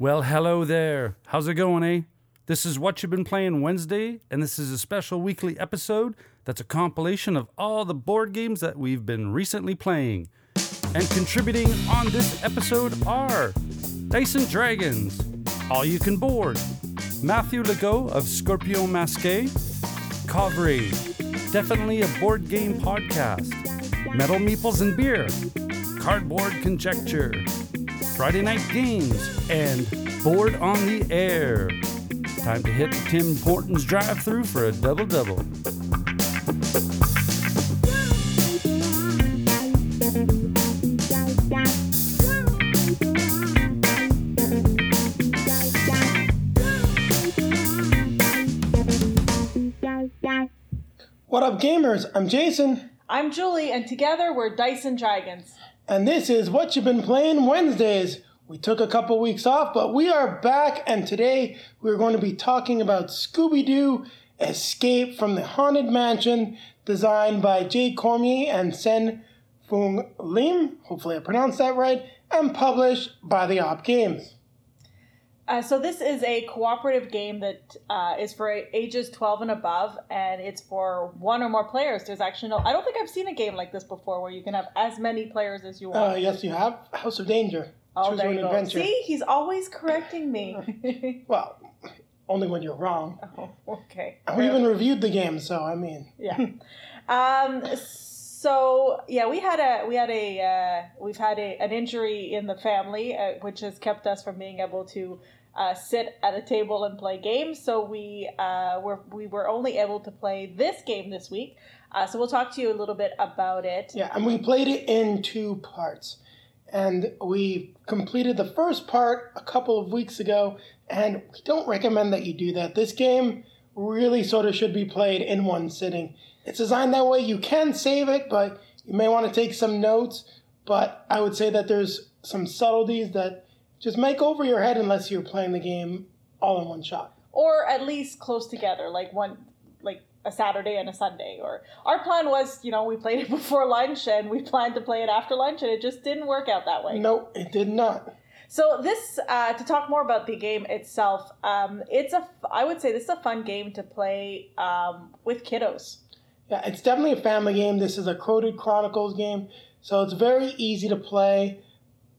Well, hello there. How's it going, eh? This is What You've Been Playing Wednesday, and this is a special weekly episode that's a compilation of all the board games that we've been recently playing. And contributing on this episode are Dice and Dragons, All You Can Board, Matthew Legault of Scorpion Masqué, Covrade, Definitely a Board Game Podcast, Metal Meeples and Beer, Cardboard Conjecture, Friday Night Games, and Board on the Air. Time to hit the Tim Hortons drive through for a double double. What up, gamers? I'm Jason, I'm Julie, and together we're Dice and Dragons. And this is What You've Been Playing Wednesdays. We took a couple weeks off, but we are back, and today we're going to be talking about Scooby Doo Escape from the Haunted Mansion, designed by Jay Cormier and Sen Fung Lim, hopefully I pronounced that right, and published by the Op Games. Uh, so this is a cooperative game that uh, is for ages 12 and above, and it's for one or more players. There's actually no. I don't think I've seen a game like this before where you can have as many players as you Uh, want. yes, you have House of Danger. oh, Choose there you go. adventure. See, he's always correcting me. Well, only when you're wrong. oh, okay. We even reviewed the game, so I mean, yeah. Um. So yeah, we had a we had a uh, we've had a, an injury in the family, uh, which has kept us from being able to uh, sit at a table and play games. So we uh, were we were only able to play this game this week. Uh, so we'll talk to you a little bit about it. Yeah, and we played it in two parts. And we completed the first part a couple of weeks ago, and we don't recommend that you do that. This game really sort of should be played in one sitting. It's designed that way. You can save it, but you may want to take some notes. But I would say that there's some subtleties that just make over your head unless you're playing the game all in one shot. or at least close together, like one like a Saturday and a Sunday. Or our plan was, you know, we played it before lunch and we planned to play it after lunch, and it just didn't work out that way. No, it did not. So this, uh, to talk more about the game itself, um, it's a, I would say this is a fun game to play um, with kiddos. Yeah, it's definitely a family game. This is a Coded Chronicles game, so it's very easy to play,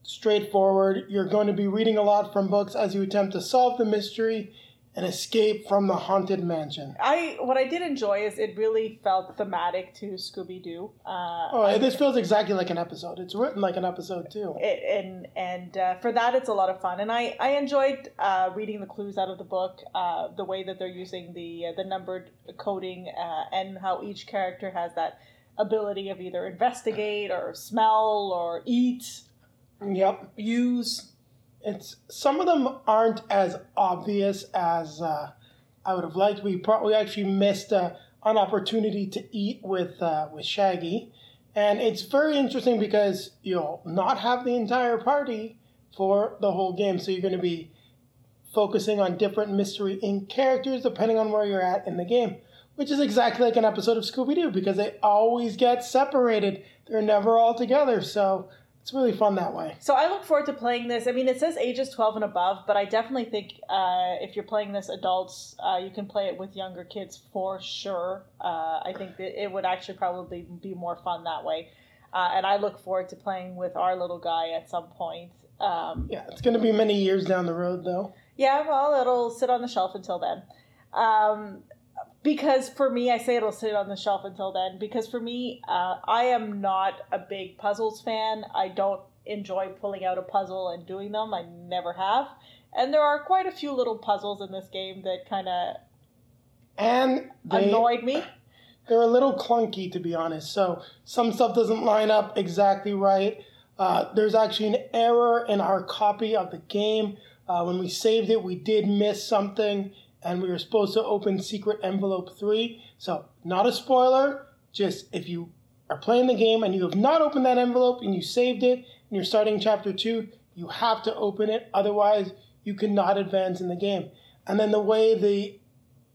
straightforward. You're going to be reading a lot from books as you attempt to solve the mystery and escape from the haunted mansion. I what I did enjoy is it really felt thematic to Scooby Doo. Uh, Oh, this feels exactly like an episode. It's written like an episode too. it- and and uh, for that it's a lot of fun and i i enjoyed uh, reading the clues out of the book uh, the way that they're using the uh, the numbered coding uh, and how each character has that ability of either investigate or smell or eat Yep. use It's some of them aren't as obvious as uh, I would have liked. We probably actually missed uh, an opportunity to eat with uh, with Shaggy, and it's very interesting because you'll not have the entire party for the whole game, so you're going to be focusing on different mystery in characters depending on where you're at in the game. Which is exactly like an episode of Scooby Doo because they always get separated. They're never all together, so it's really fun that way. so i look forward to playing this. I mean it says ages 12 and above but i definitely think uh, if you're playing this adults uh, you can play it with younger kids for sure. Uh, i think that it would actually probably be more fun that way. Uh, and i look forward to playing with our little guy at some point. Um, Yeah, it's going to be many years down the road, though. yeah well it'll sit on the shelf until then. Um, because for me i say it'll sit on the shelf until then because for me uh, i am not a big puzzles fan i don't enjoy pulling out a puzzle and doing them i never have and there are quite a few little puzzles in this game that kind of And they, annoyed me they're a little clunky, to be honest. So some stuff doesn't line up exactly right. Uh, there's actually an error in our copy of the game. Uh, when we saved it, we did miss something, and we were supposed to open secret envelope three. So, not a spoiler, just if you are playing the game and you have not opened that envelope and you saved it and you're starting chapter two, you have to open it. Otherwise, you cannot advance in the game. And then the way the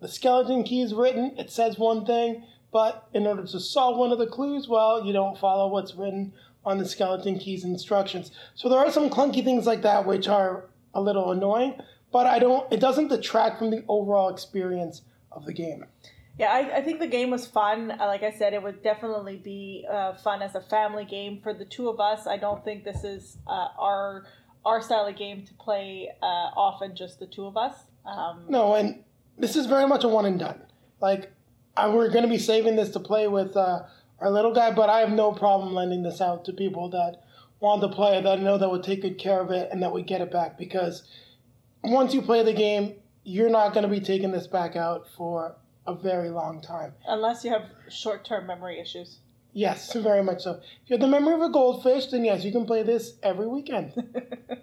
the skeleton key is written, it says one thing, but in order to solve one of the clues, well, you don't follow what's written on the skeleton key's instructions. So there are some clunky things like that which are a little annoying, but I don't it doesn't detract from the overall experience of the game. Yeah, I, I think the game was fun. Uh, Like I said, it would definitely be uh, fun as a family game for the two of us. I don't think this is uh, our our style of game to play uh, often, just the two of us. Um, No, and this is very much a one and done. Like, I, we're going to be saving this to play with uh, our little guy, but I have no problem lending this out to people that want to play it, that know that would take good care of it and that would get it back. Because once you play the game, you're not going to be taking this back out for a very long time. unless you have short term memory issues. Yes, very much so. If you have the memory of a goldfish, then yes, you can play this every weekend.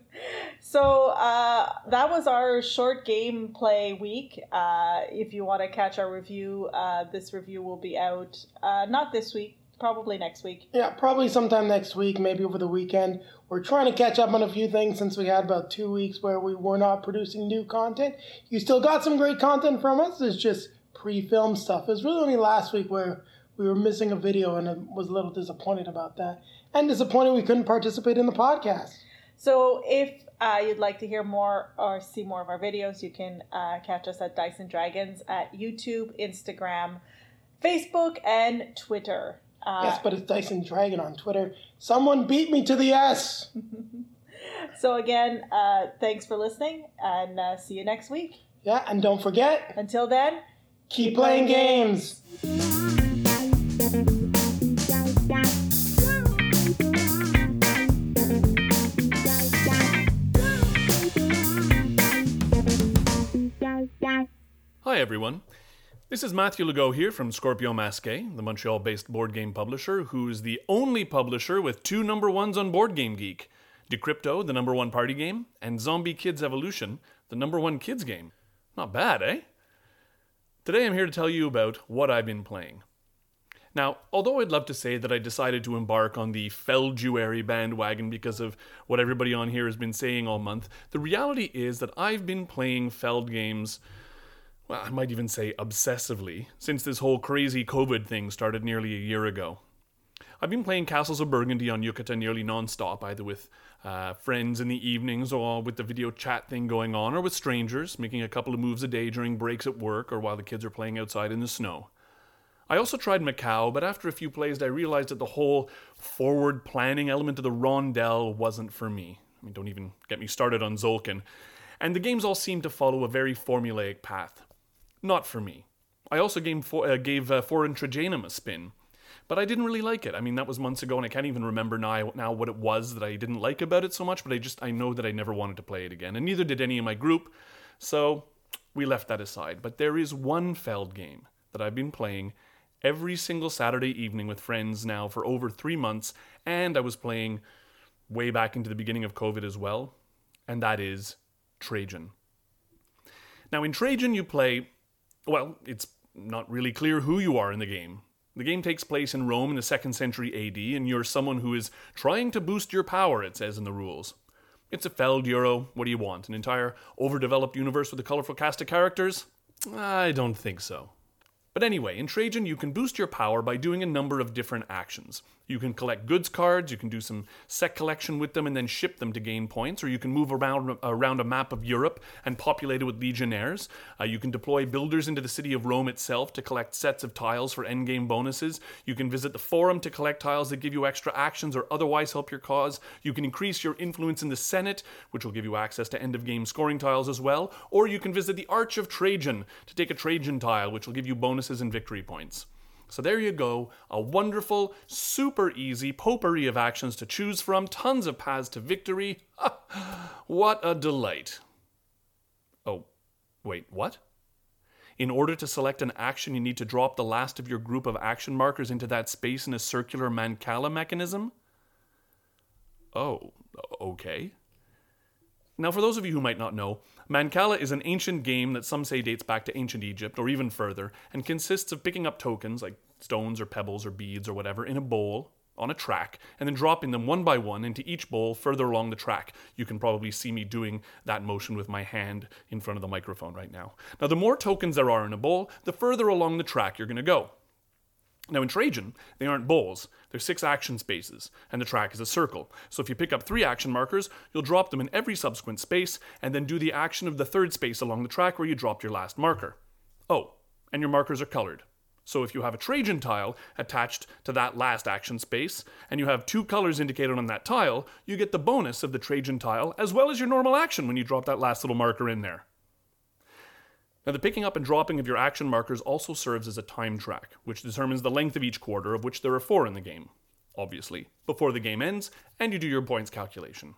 So uh, that was our short gameplay week. Uh, if you want to catch our review, uh, this review will be out uh, not this week, probably next week. Yeah, probably sometime next week, maybe over the weekend. We're trying to catch up on a few things since we had about two weeks where we were not producing new content. You still got some great content from us. It's just pre-film stuff. It was really only last week where we were missing a video, and I was a little disappointed about that. And disappointed we couldn't participate in the podcast. So if uh, you'd like to hear more or see more of our videos, you can uh, catch us at Dice and Dragons at YouTube, Instagram, Facebook, and Twitter. Uh, yes, but it's Dice and Dragon on Twitter. Someone beat me to the S. So again, uh, thanks for listening, and uh, see you next week. Yeah, and don't forget, Until then. keep playing games. Hi, everyone. This is Matthew Legault here from Scorpion Masqué, the Montreal based board game publisher, who is the only publisher with two number ones on Board Game Geek Decrypto, the number one party game, and Zombie Kids Evolution, the number one kids game. Not bad, eh? Today I'm here to tell you about what I've been playing. Now, although I'd love to say that I decided to embark on the Felduary bandwagon because of what everybody on here has been saying all month, the reality is that I've been playing Feld games well, I might even say obsessively, since this whole crazy COVID thing started nearly a year ago. I've been playing Castles of Burgundy on Yucata nearly non-stop, either with uh, friends in the evenings or with the video chat thing going on, or with strangers, making a couple of moves a day during breaks at work or while the kids are playing outside in the snow. I also tried Macao, but after a few plays, I realized that the whole forward planning element of the rondel wasn't for me. I mean, don't even get me started on Tzolk'in. And the games all seem to follow a very formulaic path. Not for me. I also gave, for, uh, gave uh, Forum Trajanum a spin, but I didn't really like it. I mean, that was months ago, and I can't even remember now, now what it was that I didn't like about it so much, but I just, I know that I never wanted to play it again, and neither did any of my group, so we left that aside. But there is one Feld game that I've been playing every single Saturday evening with friends now for over three months, and I was playing way back into the beginning of COVID as well, and that is Trajan. Now, in Trajan, you play, well, it's not really clear who you are in the game. The game takes place in Rome in the 2nd century AD, and you're someone who is trying to boost your power, it says in the rules. It's a Feld Euro. What do you want? An entire overdeveloped universe with a colorful cast of characters? I don't think so. But anyway, in Trajan, you can boost your power by doing a number of different actions. You can collect goods cards, you can do some set collection with them and then ship them to gain points, or you can move around, around a map of Europe and populate it with legionnaires. Uh, you can deploy builders into the city of Rome itself to collect sets of tiles for endgame bonuses. You can visit the forum to collect tiles that give you extra actions or otherwise help your cause. You can increase your influence in the Senate, which will give you access to end of game scoring tiles as well. Or you can visit the Arch of Trajan to take a Trajan tile, which will give you bonuses and victory points. So there you go, a wonderful, super easy potpourri of actions to choose from, tons of paths to victory. what a delight. Oh, wait, what? In order to select an action, you need to drop the last of your group of action markers into that space in a circular Mancala mechanism? Oh, okay. Now, for those of you who might not know, Mancala is an ancient game that some say dates back to ancient Egypt or even further, and consists of picking up tokens like stones or pebbles or beads or whatever in a bowl on a track and then dropping them one by one into each bowl further along the track. You can probably see me doing that motion with my hand in front of the microphone right now. Now, the more tokens there are in a bowl, the further along the track you're going to go. Now, in Trajan, they aren't bowls. They're six action spaces, and the track is a circle. So if you pick up three action markers, you'll drop them in every subsequent space, and then do the action of the third space along the track where you dropped your last marker. Oh, and your markers are colored. So if you have a Trajan tile attached to that last action space, and you have two colors indicated on that tile, you get the bonus of the Trajan tile as well as your normal action when you drop that last little marker in there. Now, the picking up and dropping of your action markers also serves as a time track, which determines the length of each quarter, of which there are four in the game, obviously, before the game ends, and you do your points calculation.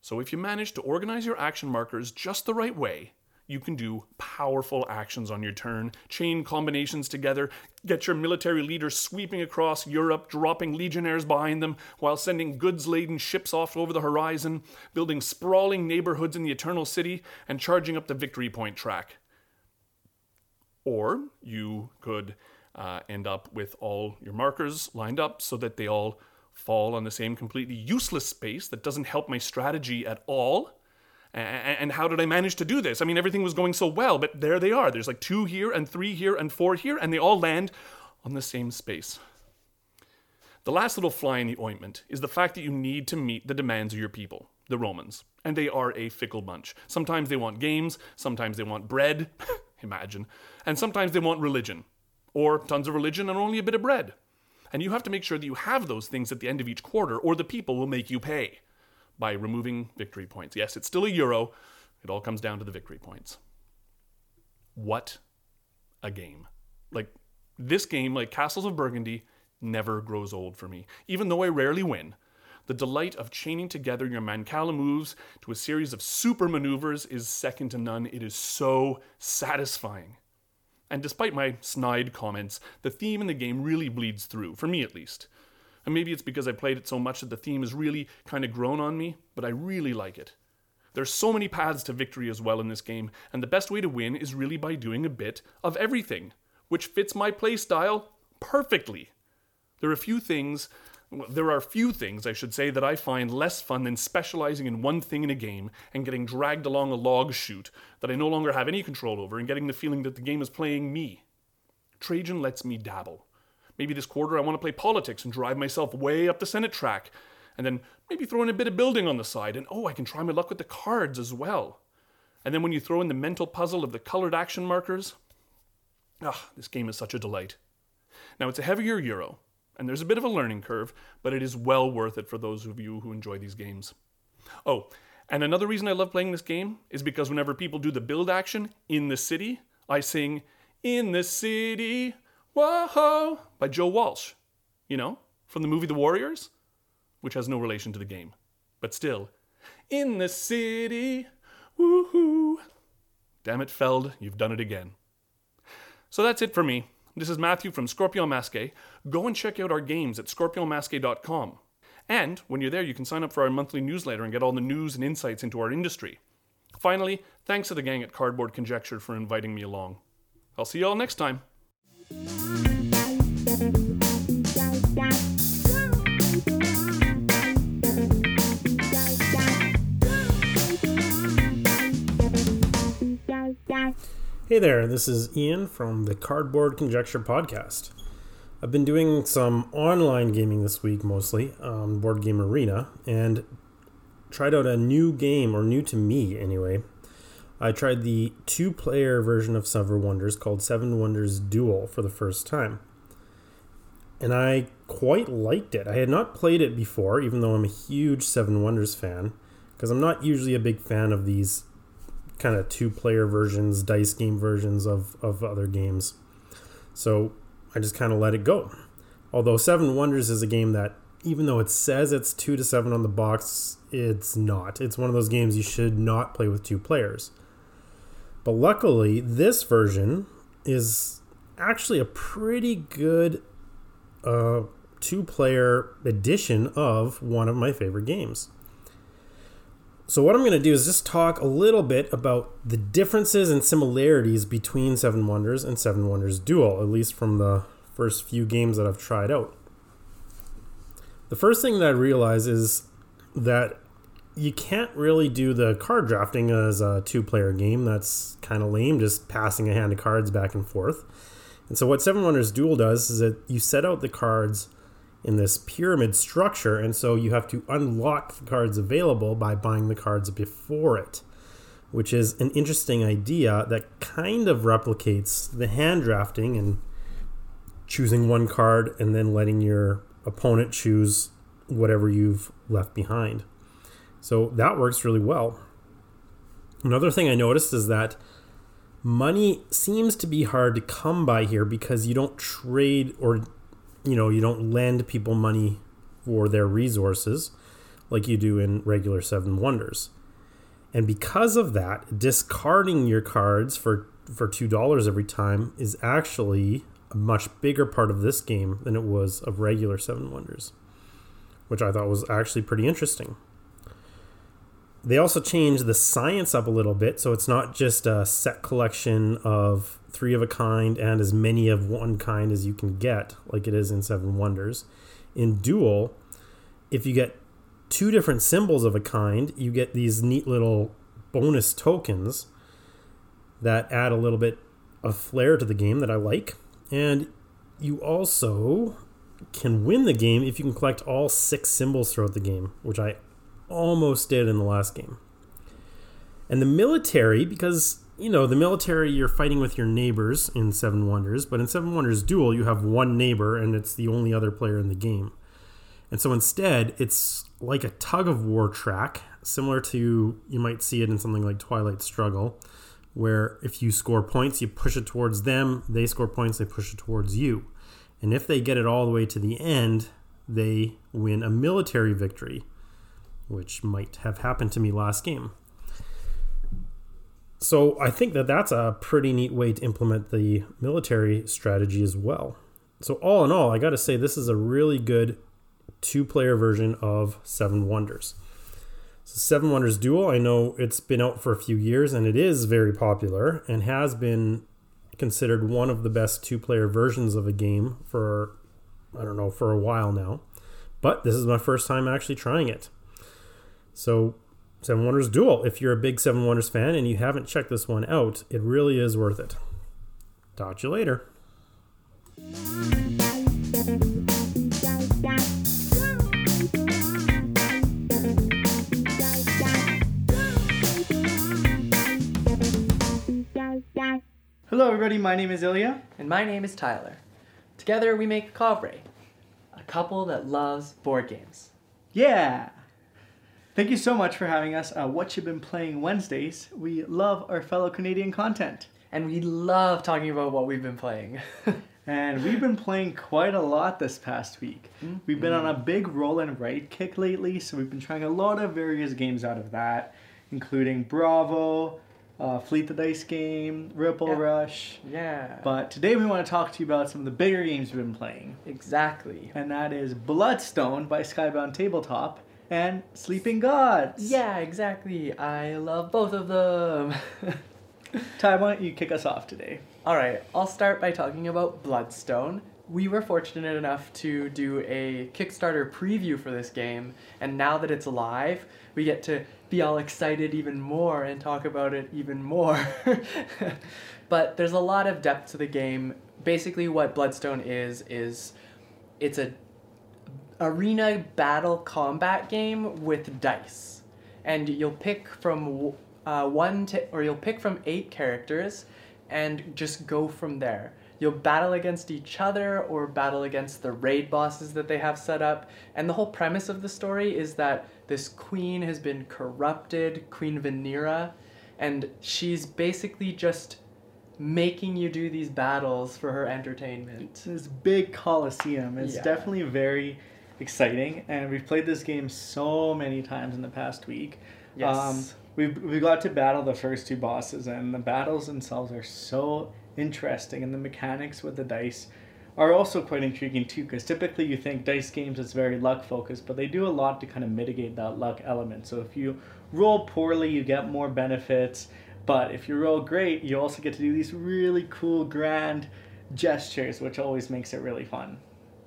So, if you manage to organize your action markers just the right way, you can do powerful actions on your turn, chain combinations together, get your military leaders sweeping across Europe, dropping legionnaires behind them, while sending goods laden ships off over the horizon, building sprawling neighborhoods in the Eternal City, and charging up the victory point track. Or you could uh, end up with all your markers lined up so that they all fall on the same completely useless space that doesn't help my strategy at all and how did I manage to do this? I mean, everything was going so well, but there they are. There's like two here, and three here, and four here, and they all land on the same space. The last little fly in the ointment is the fact that you need to meet the demands of your people, the Romans. And they are a fickle bunch. Sometimes they want games, sometimes they want bread, imagine, and sometimes they want religion, or tons of religion and only a bit of bread. And you have to make sure that you have those things at the end of each quarter, or the people will make you pay by removing victory points. Yes, it's still a euro. It all comes down to the victory points. What a game. Like, this game, like Castles of Burgundy, never grows old for me. Even though I rarely win, the delight of chaining together your Mancala moves to a series of super maneuvers is second to none. It is so satisfying. And despite my snide comments, the theme in the game really bleeds through, for me at least. And maybe it's because I played it so much that the theme has really kind of grown on me, but I really like it. There's so many paths to victory as well in this game, and the best way to win is really by doing a bit of everything, which fits my playstyle perfectly. There are few things, there are few things, I should say, that I find less fun than specializing in one thing in a game and getting dragged along a log chute that I no longer have any control over and getting the feeling that the game is playing me. Trajan lets me dabble. Maybe this quarter I want to play politics and drive myself way up the Senate track. And then maybe throw in a bit of building on the side. And oh, I can try my luck with the cards as well. And then when you throw in the mental puzzle of the colored action markers, ah, this game is such a delight. Now, it's a heavier euro, and there's a bit of a learning curve, but it is well worth it for those of you who enjoy these games. Oh, and another reason I love playing this game is because whenever people do the build action in the city, I sing, In the city Whoa by Joe Walsh, you know, from the movie The Warriors, which has no relation to the game. But still, in the city, woohoo. Damn it, Feld, you've done it again. So that's it for me. This is Matthew from Scorpion Masqué. Go and check out our games at scorpionmasque.com. And when you're there, you can sign up for our monthly newsletter and get all the news and insights into our industry. Finally, thanks to the gang at Cardboard Conjecture for inviting me along. I'll see you all next time. Hey there, this is Ian from the Cardboard Conjecture podcast. I've been doing some online gaming this week mostly on Board Game Arena and tried out a new game, or new to me anyway, I tried the two player version of Seven Wonders called Seven Wonders Duel for the first time. And I quite liked it. I had not played it before, even though I'm a huge Seven Wonders fan, because I'm not usually a big fan of these kind of two player versions, dice game versions of, of other games. So I just kind of let it go. Although Seven Wonders is a game that, even though it says it's two to seven on the box, it's not. It's one of those games you should not play with two players. But luckily, this version is actually a pretty good uh, two player edition of one of my favorite games. So, what I'm going to do is just talk a little bit about the differences and similarities between Seven Wonders and Seven Wonders Duel, at least from the first few games that I've tried out. The first thing that I realize is that you can't really do the card drafting as a two player game. That's kind of lame, just passing a hand of cards back and forth. And so, what Seven Wonders Duel does is that you set out the cards in this pyramid structure, and so you have to unlock the cards available by buying the cards before it, which is an interesting idea that kind of replicates the hand drafting and choosing one card and then letting your opponent choose whatever you've left behind. So that works really well. Another thing I noticed is that money seems to be hard to come by here because you don't trade or you know, you don't lend people money for their resources like you do in regular Seven Wonders. And because of that, discarding your cards for for two dollars every time is actually a much bigger part of this game than it was of regular Seven Wonders, which I thought was actually pretty interesting. They also changed the science up a little bit, so it's not just a set collection of three of a kind and as many of one kind as you can get, like it is in Seven Wonders. In Duel, if you get two different symbols of a kind, you get these neat little bonus tokens that add a little bit of flair to the game that I like. And you also can win the game if you can collect all six symbols throughout the game, which I almost did in the last game. And the military, because you know, the military, you're fighting with your neighbors in Seven Wonders, but in Seven Wonders Duel, you have one neighbor and it's the only other player in the game. And so instead, it's like a tug of war track, similar to you might see it in something like Twilight Struggle, where if you score points, you push it towards them, they score points, they push it towards you. And if they get it all the way to the end, they win a military victory, which might have happened to me last game so I think that that's a pretty neat way to implement the military strategy as well. So all in all, I got to say this is a really good two-player version of Seven Wonders. So Seven Wonders Duel, I know it's been out for a few years and it is very popular and has been considered one of the best two-player versions of a game for I don't know for a while now. But this is my first time actually trying it. So Seven Wonders Duel. If you're a big Seven Wonders fan and you haven't checked this one out, it really is worth it. Talk to you later. Hello, everybody. My name is Ilya. And my name is Tyler. Together we make Kavre, a couple that loves board games. Yeah! Thank you so much for having us. Uh, what you've been playing Wednesdays. We love our fellow Canadian content. And we love talking about what we've been playing. and we've been playing quite a lot this past week. Mm-hmm. We've been on a big roll and write kick lately, so we've been trying a lot of various games out of that, including Bravo, uh, Fleet the Dice game, Ripple yeah. Rush. Yeah. But today we want to talk to you about some of the bigger games we've been playing. Exactly. And that is Bloodstone by Skybound Tabletop and Sleeping Gods. Yeah, exactly. I love both of them. Ty, why don't you kick us off today? All right, I'll start by talking about Bloodstone. We were fortunate enough to do a Kickstarter preview for this game, and now that it's live, we get to be all excited even more and talk about it even more. but there's a lot of depth to the game. Basically, what Bloodstone is, is it's a arena battle combat game with dice, and you'll pick from uh, one to, or you'll pick from eight characters, and just go from there. You'll battle against each other or battle against the raid bosses that they have set up. And the whole premise of the story is that this queen has been corrupted, Queen Vanera, and she's basically just making you do these battles for her entertainment. This big coliseum. It's yeah. definitely very exciting, and we've played this game so many times in the past week. Yes. Um, we we got to battle the first two bosses, and the battles themselves are so interesting, and the mechanics with the dice are also quite intriguing too, because typically you think dice games is very luck focused, but they do a lot to kind of mitigate that luck element. So if you roll poorly, you get more benefits, but if you roll great, you also get to do these really cool, grand gestures, which always makes it really fun.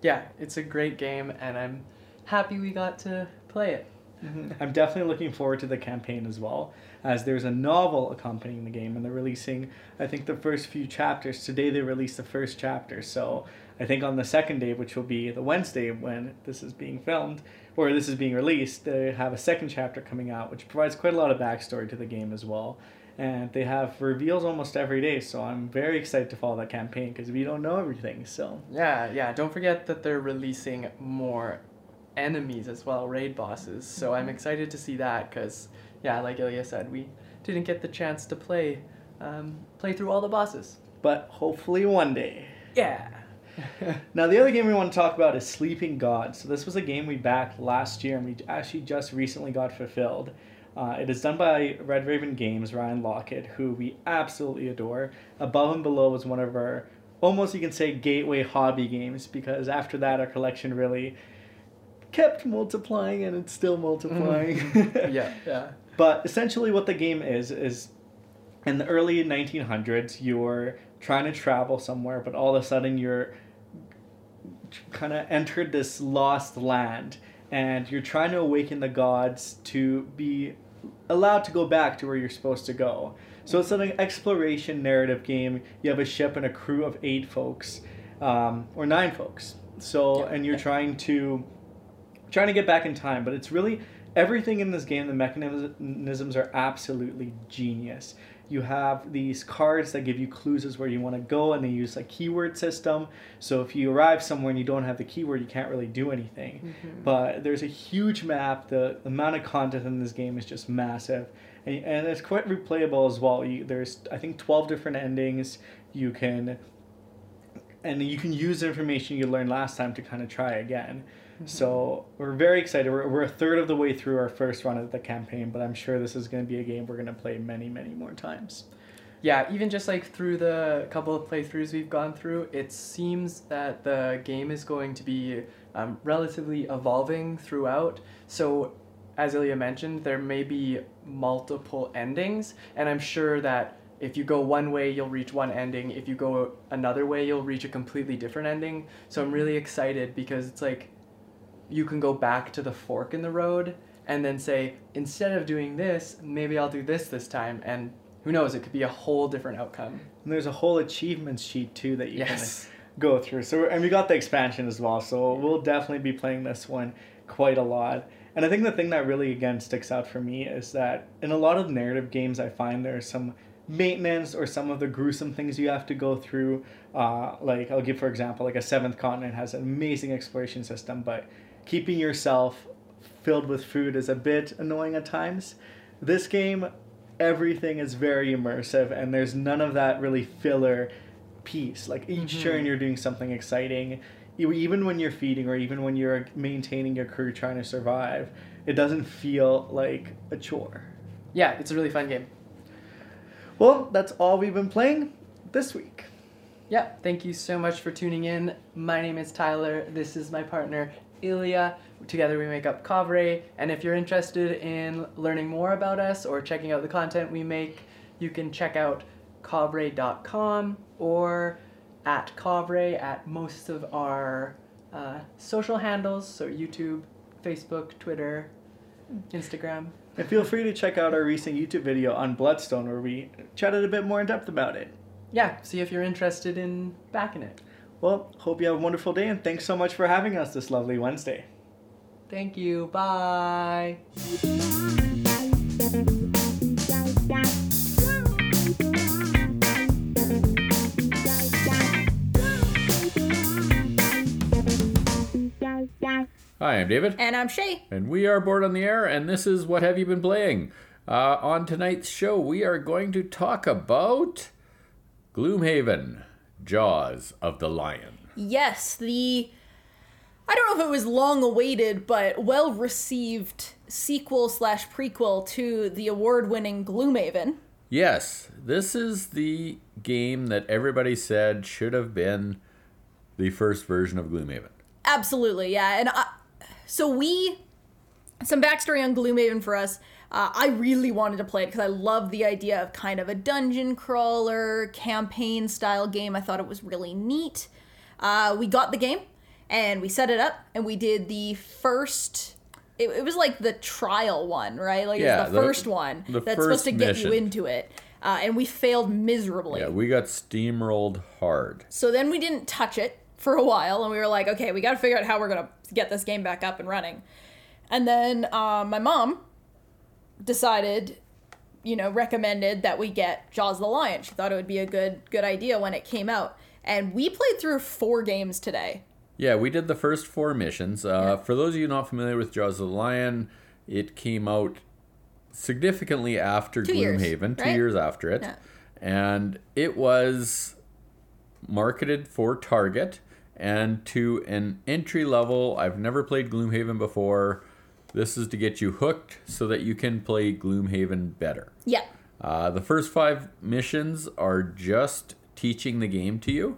Yeah, it's a great game, and I'm happy we got to play it. Mm-hmm. I'm definitely looking forward to the campaign as well, as there's a novel accompanying the game, and they're releasing, I think, the first few chapters. Today they released the first chapter, so I think on the second day, which will be the Wednesday when this is being filmed, or this is being released, they have a second chapter coming out, which provides quite a lot of backstory to the game as well. And they have reveals almost every day, so I'm very excited to follow that campaign because we don't know everything. So Yeah, yeah. Don't forget that they're releasing more enemies as well, raid bosses. So I'm excited to see that because, yeah, like Ilya said, we didn't get the chance to play um, play through all the bosses. but hopefully one day. Yeah. Now, the other game we want to talk about is Sleeping God. So, this was a game we backed last year and we actually just recently got fulfilled. Uh, it is done by Red Raven Games, Ryan Laukat, who we absolutely adore. Above and Below was one of our almost, you can say, gateway hobby games because after that, our collection really kept multiplying and it's still multiplying. Yeah, yeah. But essentially, what the game is is in the early 1900s, you're trying to travel somewhere, but all of a sudden you're kind of entered this lost land, and you're trying to awaken the gods to be allowed to go back to where you're supposed to go. So it's an exploration narrative game. You have a ship and a crew of eight folks, um, or nine folks. So and you're trying to trying to get back in time, but it's really everything in this game. The mechanisms are absolutely genius. You have these cards that give you clues as where you want to go, and they use a keyword system. So if you arrive somewhere and you don't have the keyword, you can't really do anything. Mm-hmm. But there's a huge map. The amount of content in this game is just massive, and, and it's quite replayable as well. You, there's I think twelve different endings. You can and you can use the information you learned last time to kind of try again. So we're very excited. We're, we're a third of the way through our first run of the campaign, but I'm sure this is going to be a game we're going to play many, many more times. Yeah, even just like through the couple of playthroughs we've gone through, it seems that the game is going to be um, relatively evolving throughout. So, as Ilya mentioned, there may be multiple endings, and I'm sure that if you go one way, you'll reach one ending. If you go another way, you'll reach a completely different ending. So, I'm really excited because it's like you can go back to the fork in the road and then say, instead of doing this, maybe I'll do this this time. And who knows, it could be a whole different outcome. And there's a whole achievements sheet too that you Yes. can go through. So and we got the expansion as well. So we'll definitely be playing this one quite a lot. And I think the thing that really again sticks out for me is that in a lot of narrative games, I find there's some maintenance or some of the gruesome things you have to go through. Uh, like I'll give for example, like a Seventh Continent has an amazing exploration system, but keeping yourself filled with food is a bit annoying at times. This game, everything is very immersive, and there's none of that really filler piece. Like each mm-hmm. turn, you're doing something exciting. Even when you're feeding, or even when you're maintaining your crew trying to survive, it doesn't feel like a chore. Yeah, it's a really fun game. Well, that's all we've been playing this week. Yeah, thank you so much for tuning in. My name is Tyler. This is my partner, Ilya. Together we make up Kavre. And if you're interested in learning more about us or checking out the content we make, you can check out kavre.com or at Kavre at most of our uh, social handles. So YouTube, Facebook, Twitter, Instagram. And feel free to check out our recent YouTube video on Bloodstone where we chatted a bit more in depth about it. Yeah, see if you're interested in backing it. Well, hope you have a wonderful day and thanks so much for having us this lovely Wednesday. Thank you. Bye. Hi, I'm David, And I'm Shay. and we are Board on the Air, and this is What Have You Been Playing? Uh, on tonight's show, we are going to talk about Gloomhaven, Jaws of the Lion. Yes, the I don't know if it was long awaited, but well received sequel slash prequel to the award winning Gloomhaven. Yes, this is the game that everybody said should have been the first version of Gloomhaven. Absolutely, yeah. And I, so we, some backstory on Gloomhaven for us. Uh, I really wanted to play it because I love the idea of kind of a dungeon crawler campaign style game. I thought it was really neat. Uh, we got the game and we set it up and we did the first. It, it was like the trial one, right? Like it was the, the- first one the that's supposed to first get you into it. Uh, and we failed miserably. Yeah, we got steamrolled hard. So then we didn't touch it for a while, and we were like, okay, we got to figure out how we're gonna get this game back up and running. And then uh, my mom decided, you know, recommended that we get Jaws the Lion. She thought it would be a good good idea when it came out, and we played through four games today. Yeah, we did the first four missions. Uh, For those of you not familiar with Jaws the Lion, it came out significantly after Two years, Gloomhaven, two right? years after it. Yeah. And it was marketed for Target and to an entry level. I've never played Gloomhaven before. This is to get you hooked so that you can play Gloomhaven better. Yeah, Uh, the first five missions are just teaching the game to you.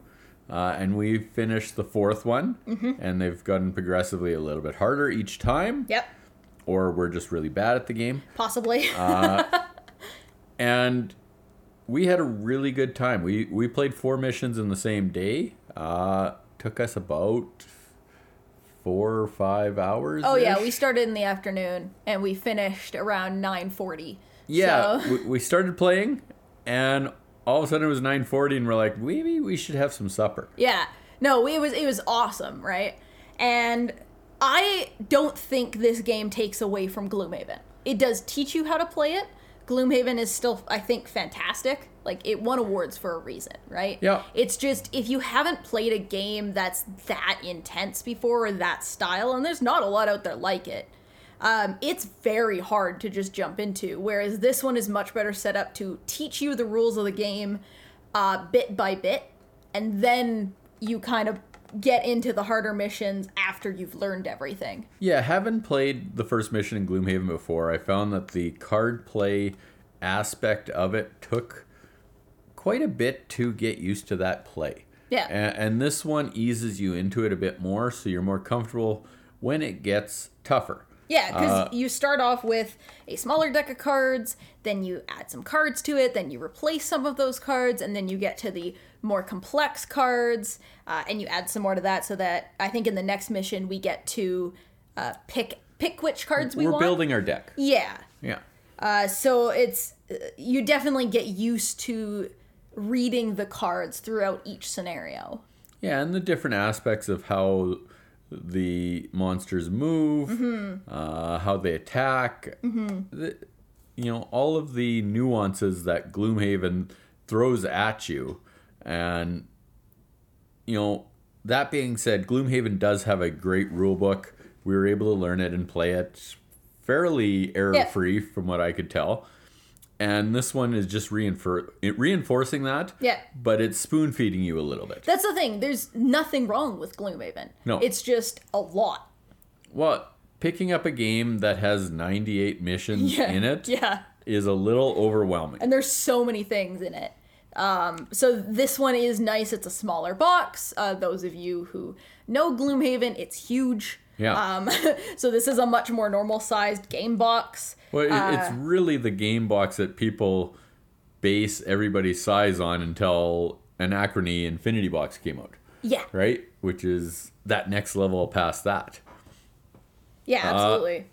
Uh, and we finished the fourth one, and they've gotten progressively a little bit harder each time, yep, or we're just really bad at the game. possibly. And we had a really good time. We we played four missions in the same day. Uh, took us about four or five hours. oh yeah, we started in the afternoon and we finished around nine forty. Yeah, So- we, we started playing, and all of a sudden it was nine forty, and we're like, maybe we should have some supper. Yeah. No, it was it was awesome, right? And I don't think this game takes away from Gloomhaven. It does teach you how to play it. Gloomhaven is still I think fantastic. Like it won awards for a reason, right? Yeah. It's just if you haven't played a game that's that intense before or that style, and there's not a lot out there like it, um, it's very hard to just jump into. Whereas this one is much better set up to teach you the rules of the game uh, bit by bit, and then you kind of get into the harder missions after you've learned everything. Yeah, having played the first mission in Gloomhaven before, I found that the card play aspect of it took quite a bit to get used to that play. Yeah. And, and this one eases you into it a bit more, so you're more comfortable when it gets tougher. Yeah, because Uh, you start off with a smaller deck of cards, then you add some cards to it, then you replace some of those cards, and then you get to the more complex cards, uh, and you add some more to that. So that I think in the next mission we get to uh, pick pick which cards we We're want. building our deck. Yeah. Yeah. Uh, so it's uh, you definitely get used to reading the cards throughout each scenario. Yeah, and the different aspects of how the monsters move, Mm-hmm. uh, how they attack, the, you know, all of the nuances that Gloomhaven throws at you. And, you know, that being said, Gloomhaven does have a great rule book. We were able to learn it and play it fairly error free from what I could tell. And this one is just reinfor- reinforcing that. Yeah. But it's spoon feeding you a little bit. That's the thing. There's nothing wrong with Gloomhaven. No. It's just a lot. Well, picking up a game that has 98 missions Yeah. in it Yeah. is a little overwhelming. And there's so many things in it. Um, so this one is nice. It's a smaller box. Uh, those of you who know Gloomhaven, it's huge. Yeah. Um, so this is a much more normal sized game box. well, it, uh, it's really the game box that people base everybody's size on until Anachrony Infinity Box came out, Yeah. right? Which is that next level past that. Yeah, Uh, absolutely.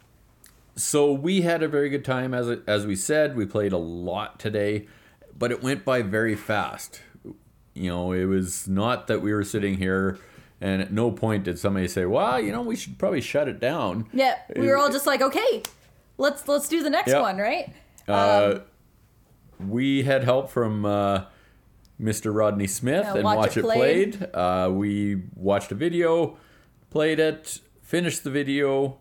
So we had a very good time as as we said. We played a lot today, but it went by very fast. You know, it was not that we were sitting here and at no point did somebody say, "Well, you know, we should probably shut it down." yeah. We were all just like, okay, let's let's do the next one, right? Uh, we had help from uh, Mr. Rodney Smith and Watch Watch, It It Played. Played. Uh, we watched a video, played it, finished the video,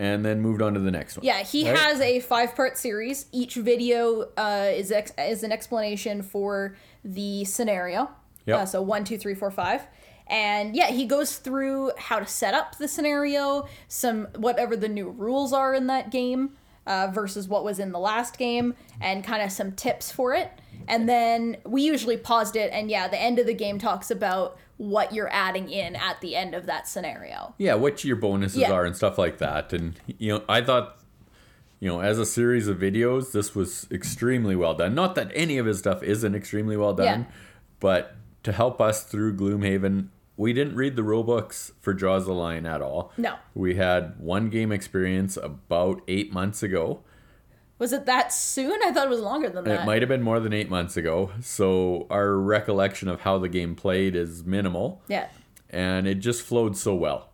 and then moved on to the next one. Yeah, he Right? has a five part series. Each video uh, is ex- is an explanation for the scenario. Yeah. Uh, so one, two, three, four, five. And yeah, he goes through how to set up the scenario, some whatever the new rules are in that game uh, versus what was in the last game, and kind of some tips for it. And then we usually paused it, and yeah, the end of the game talks about what you're adding in at the end of that scenario. yeah, what your bonuses Yeah. are and stuff like that. And you know, I thought, you know, as a series of videos, this was extremely well done. Not that any of his stuff isn't extremely well done, Yeah. but to help us through Gloomhaven, we didn't read the rule books for Jaws the Lion at all. No. We had one game experience about eight months ago. Was it that soon? I thought it was longer than that. It might have been more than eight months ago. So our recollection of how the game played is minimal. Yeah. And it just flowed so well.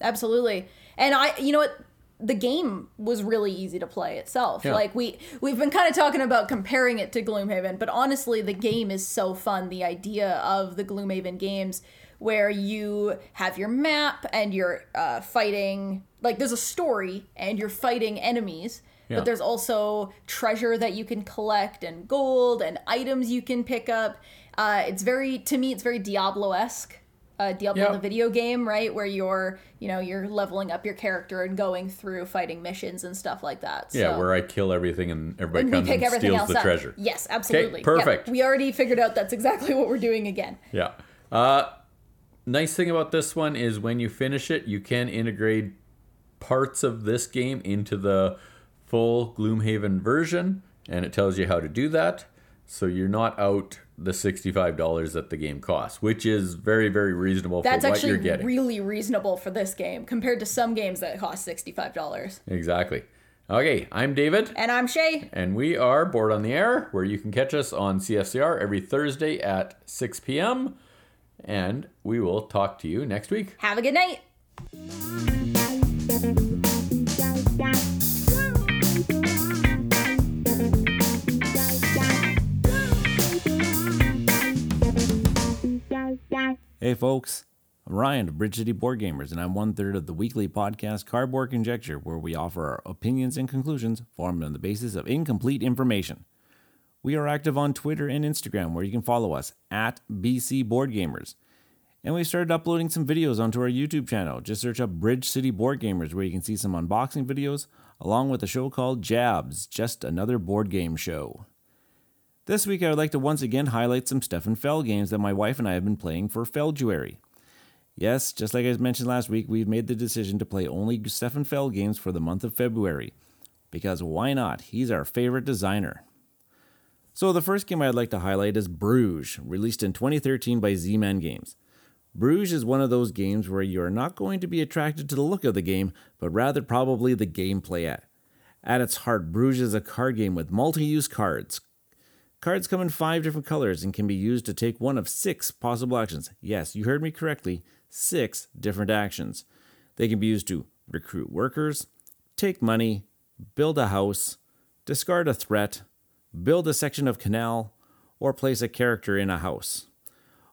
Absolutely. And I you know what the game was really easy to play itself. Yeah. Like we we've been kind of talking about comparing it to Gloomhaven, but honestly the game is so fun. The idea of the Gloomhaven games where you have your map and you're uh, fighting like there's a story and you're fighting enemies. Yeah. But there's also treasure that you can collect and gold and items you can pick up. Uh, it's very to me it's very Diablo esque uh, Diablo Yeah. the video game, right? Where you're, you know, you're leveling up your character and going through fighting missions and stuff like that. Yeah, where I kill everything and everybody and comes pick and everything steals the up. treasure. Yes, absolutely. Yeah, perfect. we already figured out that's exactly what we're doing again. Yeah. Uh, nice thing about this one is when you finish it, you can integrate parts of this game into the full Gloomhaven version, and it tells you how to do that. So you're not out the $65 that the game costs, which is very, very reasonable That's for what actually you're getting. really reasonable for this game compared to some games that cost sixty-five dollars. exactly. Okay, I'm David. And I'm Shay. And we are Board on the Air, where you can catch us on CFCR every Thursday at 6 p.m. And we will talk to you next week. Have a good night. Hey folks, I'm Ryan of Bridge City Board Gamers, and I'm one third of the weekly podcast Cardboard Conjecture, where we offer our opinions and conclusions formed on the basis of incomplete information. We are active on Twitter and Instagram, where you can follow us at BC Board Gamers. And we started uploading some videos onto our YouTube channel. Just search up Bridge City Board Gamers, where you can see some unboxing videos, along with a show called Jabs, just another board game show. This week, I would like to once again highlight some Stefan Feld games that my wife and I have been playing for Felduary. Yes, just like I mentioned last week, we've made the decision to play only Stefan Feld games for the month of February. Because why not? He's our favorite designer. So, the first game I'd like to highlight is Bruges, released in 2013 by Z Man Games. Bruges is one of those games where you are not going to be attracted to the look of the game, but rather probably the gameplay at. At its heart, Bruges is a card game with multi use cards. Cards come in five different colors and can be used to take one of six possible actions. Yes, you heard me correctly six different actions. They can be used to recruit workers, take money, build a house, discard a threat, build a section of canal, or place a character in a house.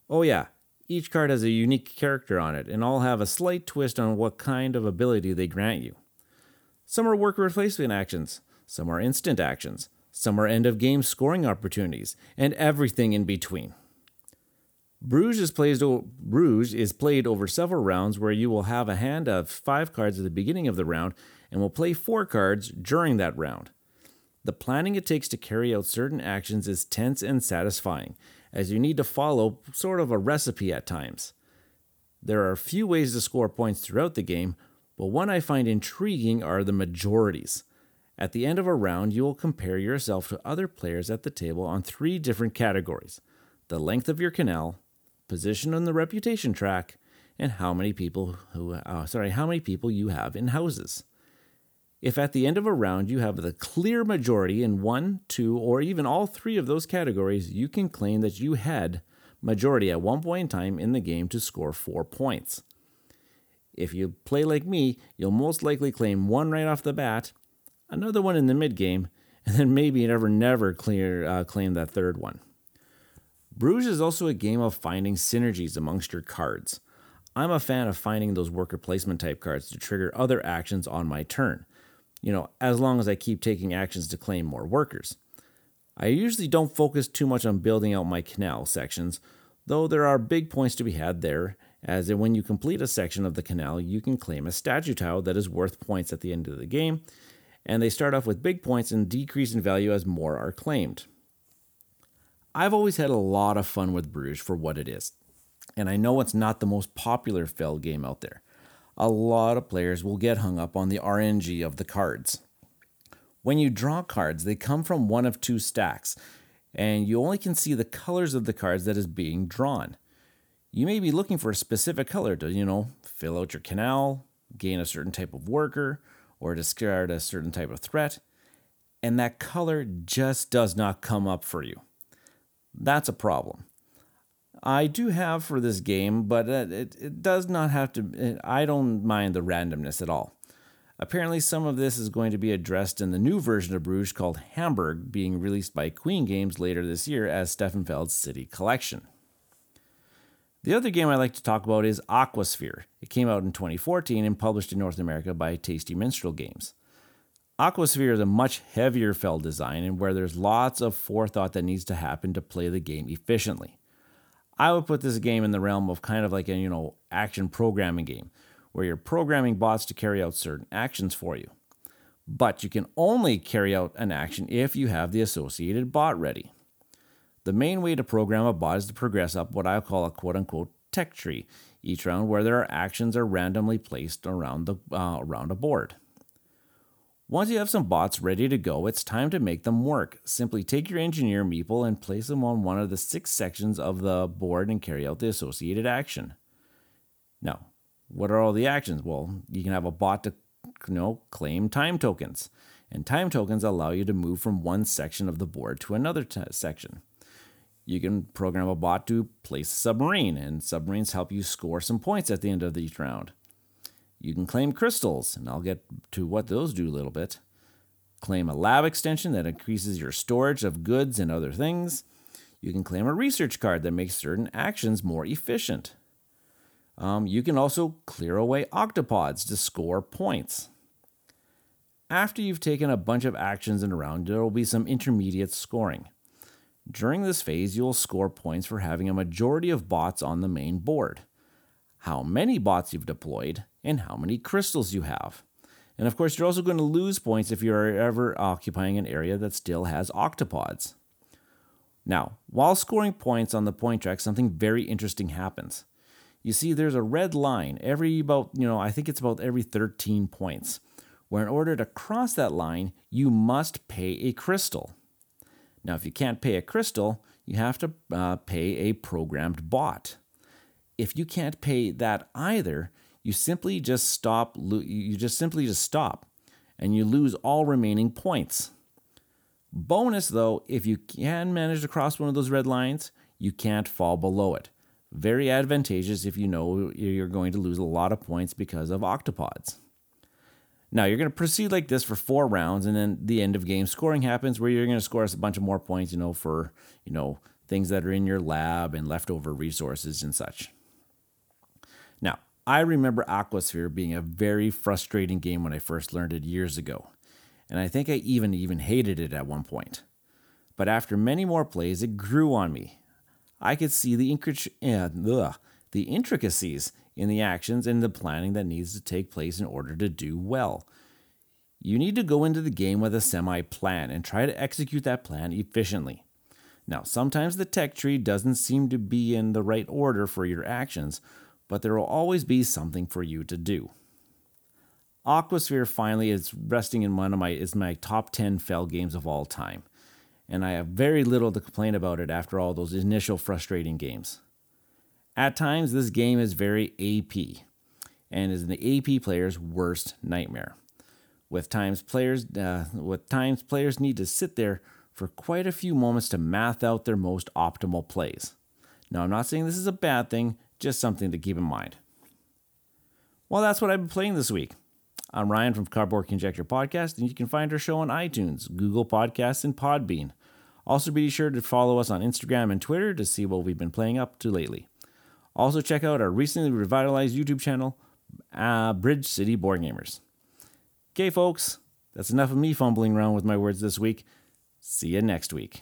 Oh, yeah, each card has a unique character on it, and all have a slight twist on what kind of ability they grant you. Some are worker replacement actions, some are instant actions, some are end of game scoring opportunities, and everything in between. Bruges is, played Bruges is played over several rounds where you will have a hand of five cards at the beginning of the round and will play four cards during that round. The planning it takes to carry out certain actions is tense and satisfying, as you need to follow sort of a recipe at times. There are a few ways to score points throughout the game, but one I find intriguing are the majorities. At the end of a round, you will compare yourself to other players at the table on three different categories the length of your canal, position on the reputation track, and how many people who uh, sorry, how many people you have in houses. If at the end of a round you have the clear majority in one, two, or even all three of those categories, you can claim that you had majority at one point in time in the game to score four points. If you play like me, you'll most likely claim one right off the bat, another one in the mid game, and then maybe never, never clear uh, claim that third one. Bruges is also a game of finding synergies amongst your cards. I'm a fan of finding those worker placement type cards to trigger other actions on my turn. You know, as long as I keep taking actions to claim more workers. I usually don't focus too much on building out my canal sections, though there are big points to be had there, as when you complete a section of the canal, you can claim a statue tile that is worth points at the end of the game, and they start off with big points and decrease in value as more are claimed. I've always had a lot of fun with Bruges for what it is. And I know it's not the most popular Feld game out there. A lot of players will get hung up on the RNG of the cards. When you draw cards, they come from one of two stacks, and you only can see the colors of the cards that is being drawn. You may be looking for a specific color to, you know, fill out your canal, gain a certain type of worker, or discard a certain type of threat, and that color just does not come up for you. That's a problem. I do have for this game, but uh, it, it does not have to. Eh, I don't mind the randomness at all. Apparently, some of this is going to be addressed in the new version of Bruges called Hamburg, being released by Queen Games later this year as Stefan Feld's City Collection. The other game I like to talk about is Aquasphere. It came out in 2014 and published in North America by Tasty Minstrel Games. Aquasphere is a much heavier Feld design and where there's lots of forethought that needs to happen to play the game efficiently. I would put this game in the realm of kind of like a, you know, action programming game where you're programming bots to carry out certain actions for you. But you can only carry out an action if you have the associated bot ready. The main way to program a bot is to progress up what I call a quote unquote tech tree each round where their actions are randomly placed around the uh, around a board. Once you have some bots ready to go, it's time to make them work. Simply take your engineer meeple and place them on one of the six sections of the board and carry out the associated action. Now, what are all the actions? Well, you can have a bot to you know, claim time tokens, and time tokens allow you to move from one section of the board to another t- section. You can program a bot to place a submarine, and submarines help you score some points at the end of each round. You can claim crystals, and I'll get to what those do a little bit. Claim a lab extension that increases your storage of goods and other things. You can claim a research card that makes certain actions more efficient. Um, you can also clear away octopods to score points. After you've taken a bunch of actions in a round, there will be some intermediate scoring. During this phase, you'll score points for having a majority of bots on the main board, how many bots you've deployed, and how many crystals you have. And of course, you're also going to lose points if you're ever occupying an area that still has octopods. Now, while scoring points on the point track, something very interesting happens. You see, there's a red line every about, you know, I think it's about every 13 points, where in order to cross that line, you must pay a crystal. Now, if you can't pay a crystal, you have to uh, pay a programmed bot. If you can't pay that either, you simply just stop you just simply just stop and you lose all remaining points. Bonus though, if you can manage to cross one of those red lines, you can't fall below it. Very advantageous if you know you're going to lose a lot of points because of octopods. Now you're going to proceed like this for four rounds, and then the end of game scoring happens, where you're going to score us a bunch of more points, you know, for you know things that are in your lab and leftover resources and such. Now, I remember Aquasphere being a very frustrating game when I first learned it years ago, and I think I even even hated it at one point. But after many more plays, it grew on me. I could see the, uh, the intricacies in the actions and the planning that needs to take place in order to do well. You need to go into the game with a semi plan and try to execute that plan efficiently. Now, sometimes the tech tree doesn't seem to be in the right order for your actions, but there will always be something for you to do. Aquasphere finally is resting in one of my is my top 10 Feld games of all time, and I have very little to complain about it after all those initial frustrating games. At times, this game is very AP, and is the AP player's worst nightmare. With times players, uh, with times players need to sit there for quite a few moments to math out their most optimal plays. Now, I'm not saying this is a bad thing, just something to keep in mind. Well, that's what I've been playing this week. I'm Ryan from Cardboard Conjecture Podcast, and you can find our show on iTunes, Google Podcasts, and Podbean. Also, be sure to follow us on Instagram and Twitter to see what we've been playing up to lately. Also, check out our recently revitalized YouTube channel, uh, Bridge City Board Gamers. Okay, folks, that's enough of me fumbling around with my words this week. See you next week.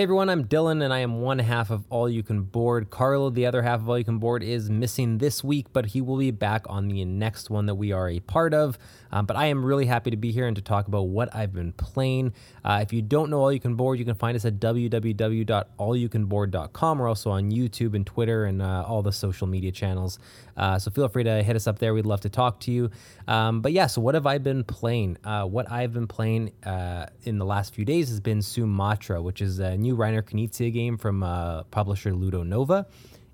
Hey everyone, I'm Dylan and I am one half of All You Can Board. Carlo, the other half of All You Can Board, is missing this week, but he will be back on the next one that we are a part of. Um, but I am really happy to be here and to talk about what I've been playing. Uh, if you don't know All You Can Board, you can find us at www.allyoucanboard.com. We're also on YouTube and Twitter and uh, all the social media channels. Uh, so feel free to hit us up there. We'd love to talk to you. Um, but yeah, so what have I been playing? Uh, what I've been playing uh, in the last few days has been Sumatra, which is a new Reiner Knizia game from uh, publisher Ludo Nova.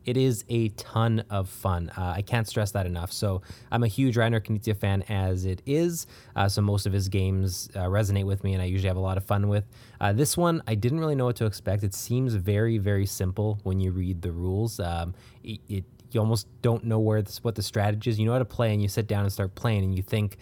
It is a ton of fun. Uh, I can't stress that enough. So I'm a huge Reiner Knizia fan as it is. Uh, so most of his games uh, resonate with me, and I usually have a lot of fun with. Uh, this one, I didn't really know what to expect. It seems very, very simple when you read the rules. Um, it, it you almost don't know where this, what the strategy is. You know how to play, and you sit down and start playing, and you think,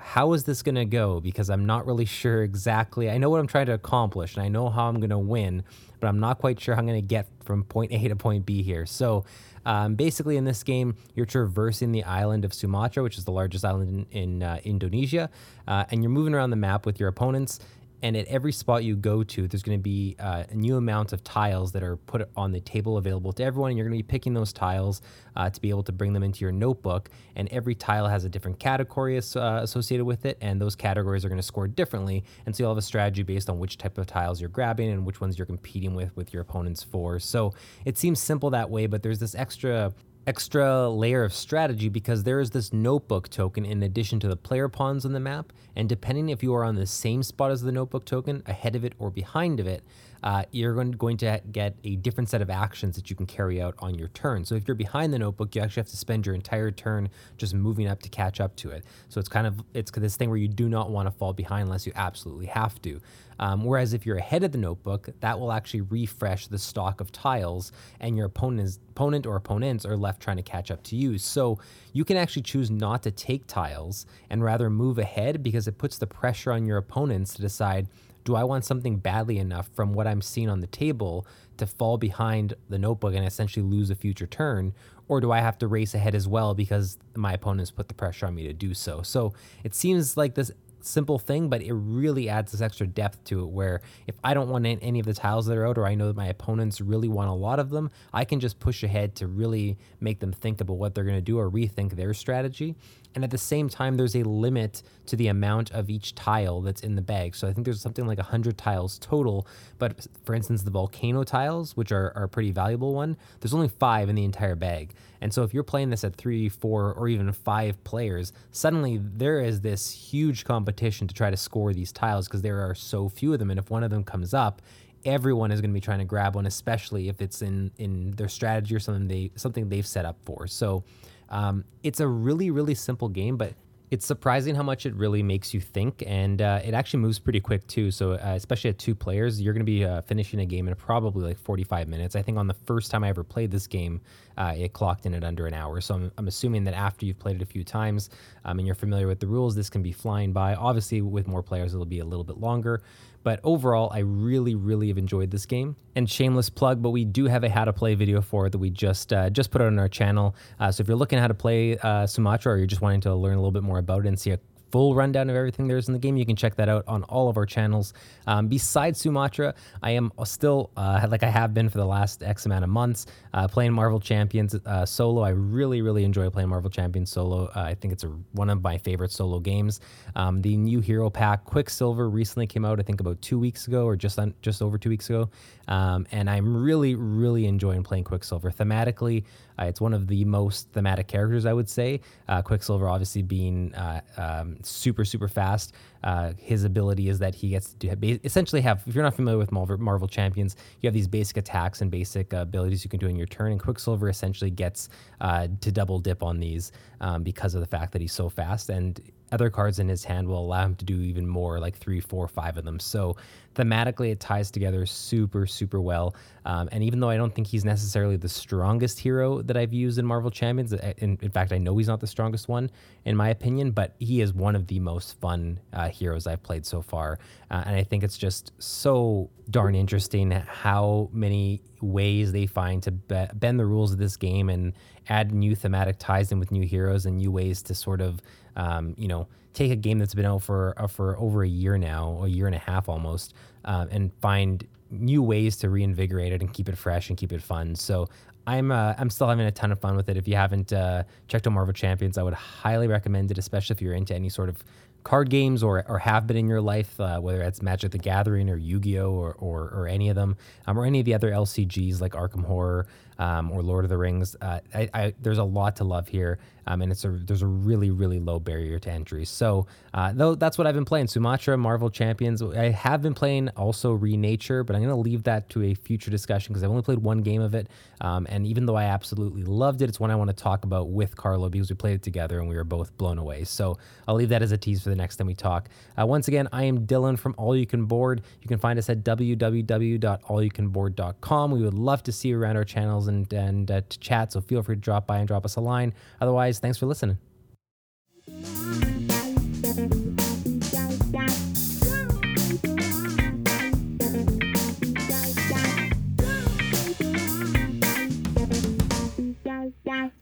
how is this going to go? Because I'm not really sure exactly. I know what I'm trying to accomplish, and I know how I'm going to win, but I'm not quite sure how I'm going to get from point A to point B here. So, um, basically, in this game, you're traversing the island of Sumatra, which is the largest island in, in uh, Indonesia, uh, and you're moving around the map with your opponents and at every spot you go to, there's going to be uh, a new amount of tiles that are put on the table available to everyone, and you're going to be picking those tiles uh, to be able to bring them into your notebook. And every tile has a different category uh, associated with it, and those categories are going to score differently. And so you'll have a strategy based on which type of tiles you're grabbing and which ones you're competing with with your opponents for. So it seems simple that way, but there's this extra extra layer of strategy because there is this notebook token in addition to the player pawns on the map. And depending if you are on the same spot as the notebook token, ahead of it or behind of it, uh, you're going, to get a different set of actions that you can carry out on your turn. So if you're behind the notebook, you actually have to spend your entire turn just moving up to catch up to it. So it's kind of it's this thing where you do not want to fall behind unless you absolutely have to. Um, whereas if you're ahead of the notebook, that will actually refresh the stock of tiles, and your opponent's, opponent or opponents are left trying to catch up to you. So you can actually choose not to take tiles and rather move ahead because it puts the pressure on your opponents to decide do I want something badly enough from what I'm seeing on the table to fall behind the notebook and essentially lose a future turn? Or do I have to race ahead as well because my opponents put the pressure on me to do so? So it seems like this simple thing, but it really adds this extra depth to it where if I don't want any of the tiles that are out, or I know that my opponents really want a lot of them, I can just push ahead to really make them think about what they're going to do or rethink their strategy. And at the same time, there's a limit to the amount of each tile that's in the bag. So I think there's something like 100 tiles total. But for instance, the volcano tiles, which are, are a pretty valuable one, there's only five in the entire bag. And so if you're playing this at three, four, or even five players, suddenly there is this huge competition to try to score these tiles because there are so few of them. And if one of them comes up, everyone is going to be trying to grab one, especially if it's in in their strategy or something they something they've set up for. So um, it's a really, really simple game, but it's surprising how much it really makes you think, and uh, it actually moves pretty quick too. So, uh, especially at two players, you're going to be uh, finishing a game in probably like 45 minutes. I think on the first time I ever played this game, uh, it clocked in at under an hour. So, I'm, I'm assuming that after you've played it a few times um, and you're familiar with the rules, this can be flying by. Obviously, with more players, it'll be a little bit longer. But overall, I really, really have enjoyed this game. And shameless plug, but we do have a how to play video for it that we just uh, just put out on our channel. Uh, so if you're looking how to play uh, Sumatra, or you're just wanting to learn a little bit more about it and see a full rundown of everything there is in the game. You can check that out on all of our channels. Um, besides Sumatra, I am still, uh, like I have been for the last X amount of months, uh, playing Marvel Champions uh, solo. I really, really enjoy playing Marvel Champions solo. Uh, I think it's a, one of my favorite solo games. Um, the new hero pack, Quicksilver, recently came out, I think about two weeks ago or just, on, just over two weeks ago. Um, and I'm really, really enjoying playing Quicksilver. Thematically, uh, it's one of the most thematic characters, I would say. Uh, Quicksilver, obviously, being uh, um, super, super fast. Uh, his ability is that he gets to have, essentially have, if you're not familiar with Marvel, Marvel Champions, you have these basic attacks and basic abilities you can do in your turn. And Quicksilver essentially gets uh, to double dip on these um, because of the fact that he's so fast. And other cards in his hand will allow him to do even more, like three, four, five of them. So thematically, it ties together super, super well. Um, and even though I don't think he's necessarily the strongest hero that I've used in Marvel Champions, in, in fact, I know he's not the strongest one in my opinion, but he is one of the most fun uh, heroes I've played so far. Uh, and I think it's just so darn interesting how many ways they find to be- bend the rules of this game and add new thematic ties in with new heroes and new ways to sort of, um, you know, take a game that's been out for uh, for over a year now, a year and a half almost, uh, and find new ways to reinvigorate it and keep it fresh and keep it fun. So I'm uh, I'm still having a ton of fun with it. If you haven't uh, checked out Marvel Champions, I would highly recommend it, especially if you're into any sort of card games or, or have been in your life, uh, whether it's Magic the Gathering or Yu Gi Oh or, or, or any of them, um, or any of the other LCGs like Arkham Horror um, or Lord of the Rings. Uh, I, I, there's a lot to love here, um, and it's a there's a really really low barrier to entry. So uh, though that's what I've been playing: Sumatra, Marvel Champions. I have been playing also Renature, but I'm going to leave that to a future discussion because I've only played one game of it, um, and even though I absolutely loved it, it's one I want to talk about with Carlo because we played it together and we were both blown away. So I'll leave that as a tease for the next time we talk. Uh, once again, I am Dylan from All You Can Board. You can find us at www.allyoucanboard.com. We would love to see you around our channels and and uh, to chat. So feel free to drop by and drop us a line. Otherwise, thanks for listening.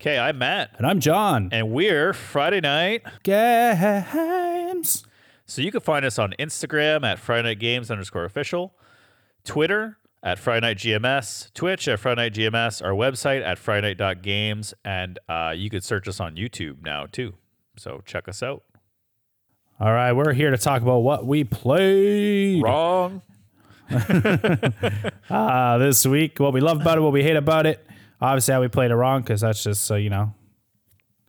Okay, I'm Matt. And I'm John. And we're Friday Night Games. So you can find us on Instagram at Friday Night Games underscore official, Twitter at Friday Night GMS, Twitch at Friday Night GMS, our website at Friday Night.games, and uh, you could search us on YouTube now too. So check us out. All right, we're here to talk about what we played. Wrong. uh, this week, what we love about it, what we hate about it. Obviously, how we played it wrong because that's just so you know.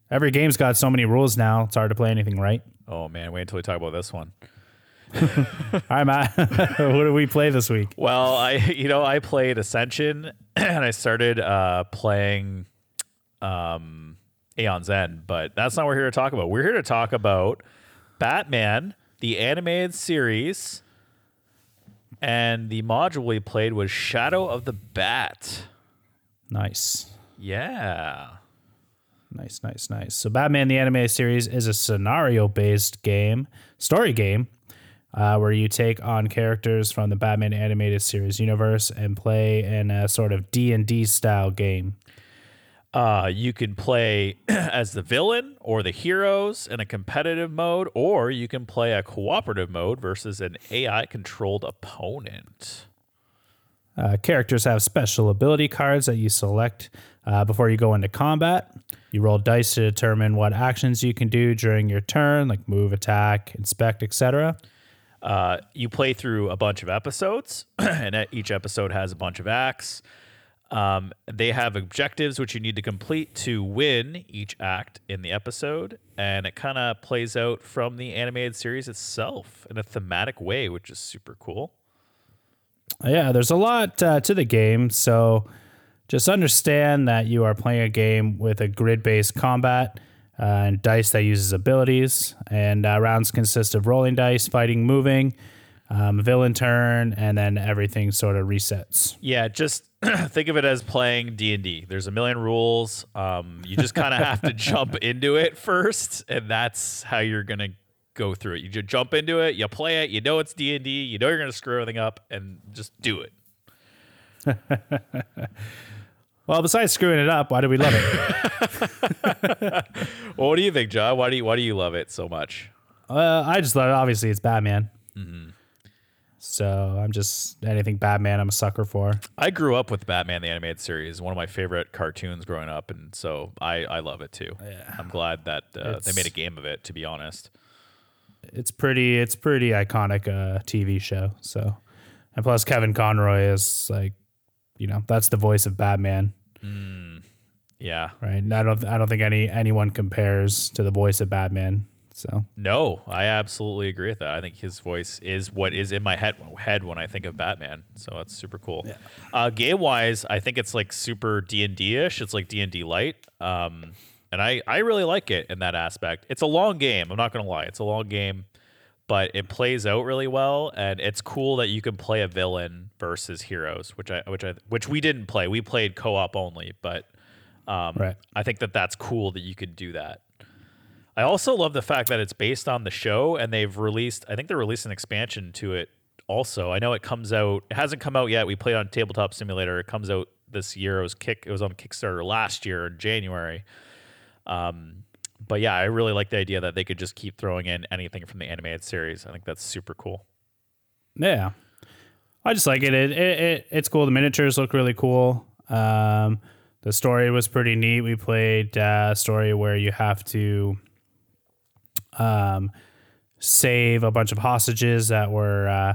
Every game's got so many rules now; it's hard to play anything right. Oh man, wait until we talk about this one. All right, Matt. what did we play this week? Well, I you know I played Ascension and I started uh, playing um, Aeon's End, but that's not what we're here to talk about. We're here to talk about Batman, the animated series, and the module we played was Shadow of the Bat. Nice. Yeah. Nice, nice, nice. So, Batman the Animated Series is a scenario based game, story game, uh, where you take on characters from the Batman Animated Series universe and play in a sort of D and D style game. Uh, you can play as the villain or the heroes in a competitive mode, or you can play a cooperative mode versus an AI controlled opponent. Uh, characters have special ability cards that you select uh, before you go into combat. You roll dice to determine what actions you can do during your turn, like move, attack, inspect, etc. Uh, you play through a bunch of episodes, and each episode has a bunch of acts. Um, they have objectives which you need to complete to win each act in the episode, and it kind of plays out from the animated series itself in a thematic way, which is super cool. Yeah, there's a lot uh, to the game, so just understand that you are playing a game with a grid-based combat uh, and dice that uses abilities, and uh, rounds consist of rolling dice, fighting, moving, um, villain turn, and then everything sort of resets. Yeah, just think of it as playing D and D. There's a million rules. Um, you just kind of have to jump into it first, and that's how you're gonna go through it. You just jump into it, you play it, you know it's D and D, you know you're gonna screw everything up, and just do it. well, besides screwing it up, why do we love it? well, what do you think, John? Why do you why do you love it so much? Uh, I just love it. Obviously, it's Batman. Mm-hmm. So I'm just anything Batman. I'm a sucker for. I grew up with Batman the animated series, one of my favorite cartoons growing up, and so I I love it too. Yeah. I'm glad that uh, they made a game of it. To be honest, it's pretty it's pretty iconic uh, TV show. So, and plus Kevin Conroy is like, you know, that's the voice of Batman. Mm, yeah. Right. And I don't I don't think any anyone compares to the voice of Batman. So no, I absolutely agree with that. I think his voice is what is in my head head when I think of Batman. So that's super cool. Yeah. Uh, game wise, I think it's like super D and D ish. It's like D and D light. Um, and I I really like it in that aspect. It's a long game. I'm not gonna lie. It's a long game, but it plays out really well, and it's cool that you can play a villain versus heroes, which I which I which we didn't play. We played co op only, but um, right. I think that that's cool that you could do that. I also love the fact that it's based on the show and they've released I think they released an expansion to it also. I know it comes out it hasn't come out yet. We played on Tabletop Simulator. It comes out this year. It was kick it was on Kickstarter last year in January. Um but yeah, I really like the idea that they could just keep throwing in anything from the animated series. I think that's super cool. Yeah. I just like it. It, it, it. It's cool. The miniatures look really cool. Um, the story was pretty neat. We played uh, a story where you have to um, save a bunch of hostages that were uh,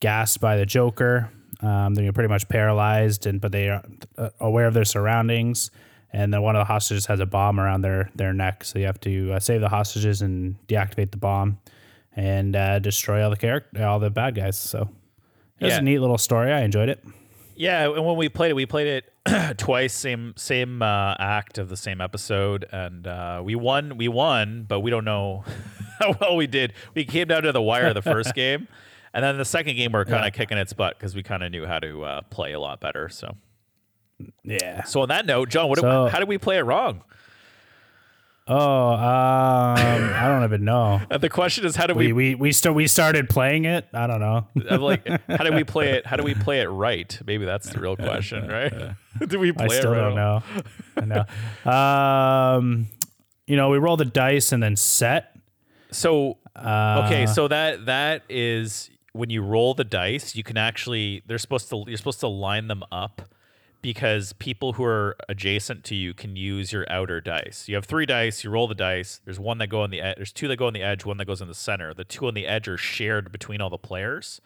gassed by the Joker. Um, they're pretty much paralyzed, and but they are uh, aware of their surroundings. And then one of the hostages has a bomb around their their neck, so you have to uh, save the hostages and deactivate the bomb, and uh, destroy all the character, all the bad guys. So it was Yeah. a neat little story. I enjoyed it. Yeah, and when we played it, we played it twice, same same uh, act of the same episode, and uh, we won. We won, but we don't know how well we did. We came down to the wire the first game, and then the second game we are kind of Yeah. kicking its butt because we kind of knew how to uh, play a lot better. So, Yeah. so on that note, John, what did- how did we play it wrong? Oh, um, I don't even know. And the question is, how did We we? we we still we started playing it. I don't know. I'm like, how did we play it? How do we play it right? Maybe that's the real question, right? do we play I still it right? don't know. I know. Um, you know, we roll the dice and then set. So Uh, okay, so that that is when you roll the dice, you can actually they're supposed to you're supposed to line them up because people who are adjacent to you can use your outer dice. You have three dice, you roll the dice. There's one that go on the edge. There's two that go on the edge, one that goes in the center. The two on the edge are shared between all the players.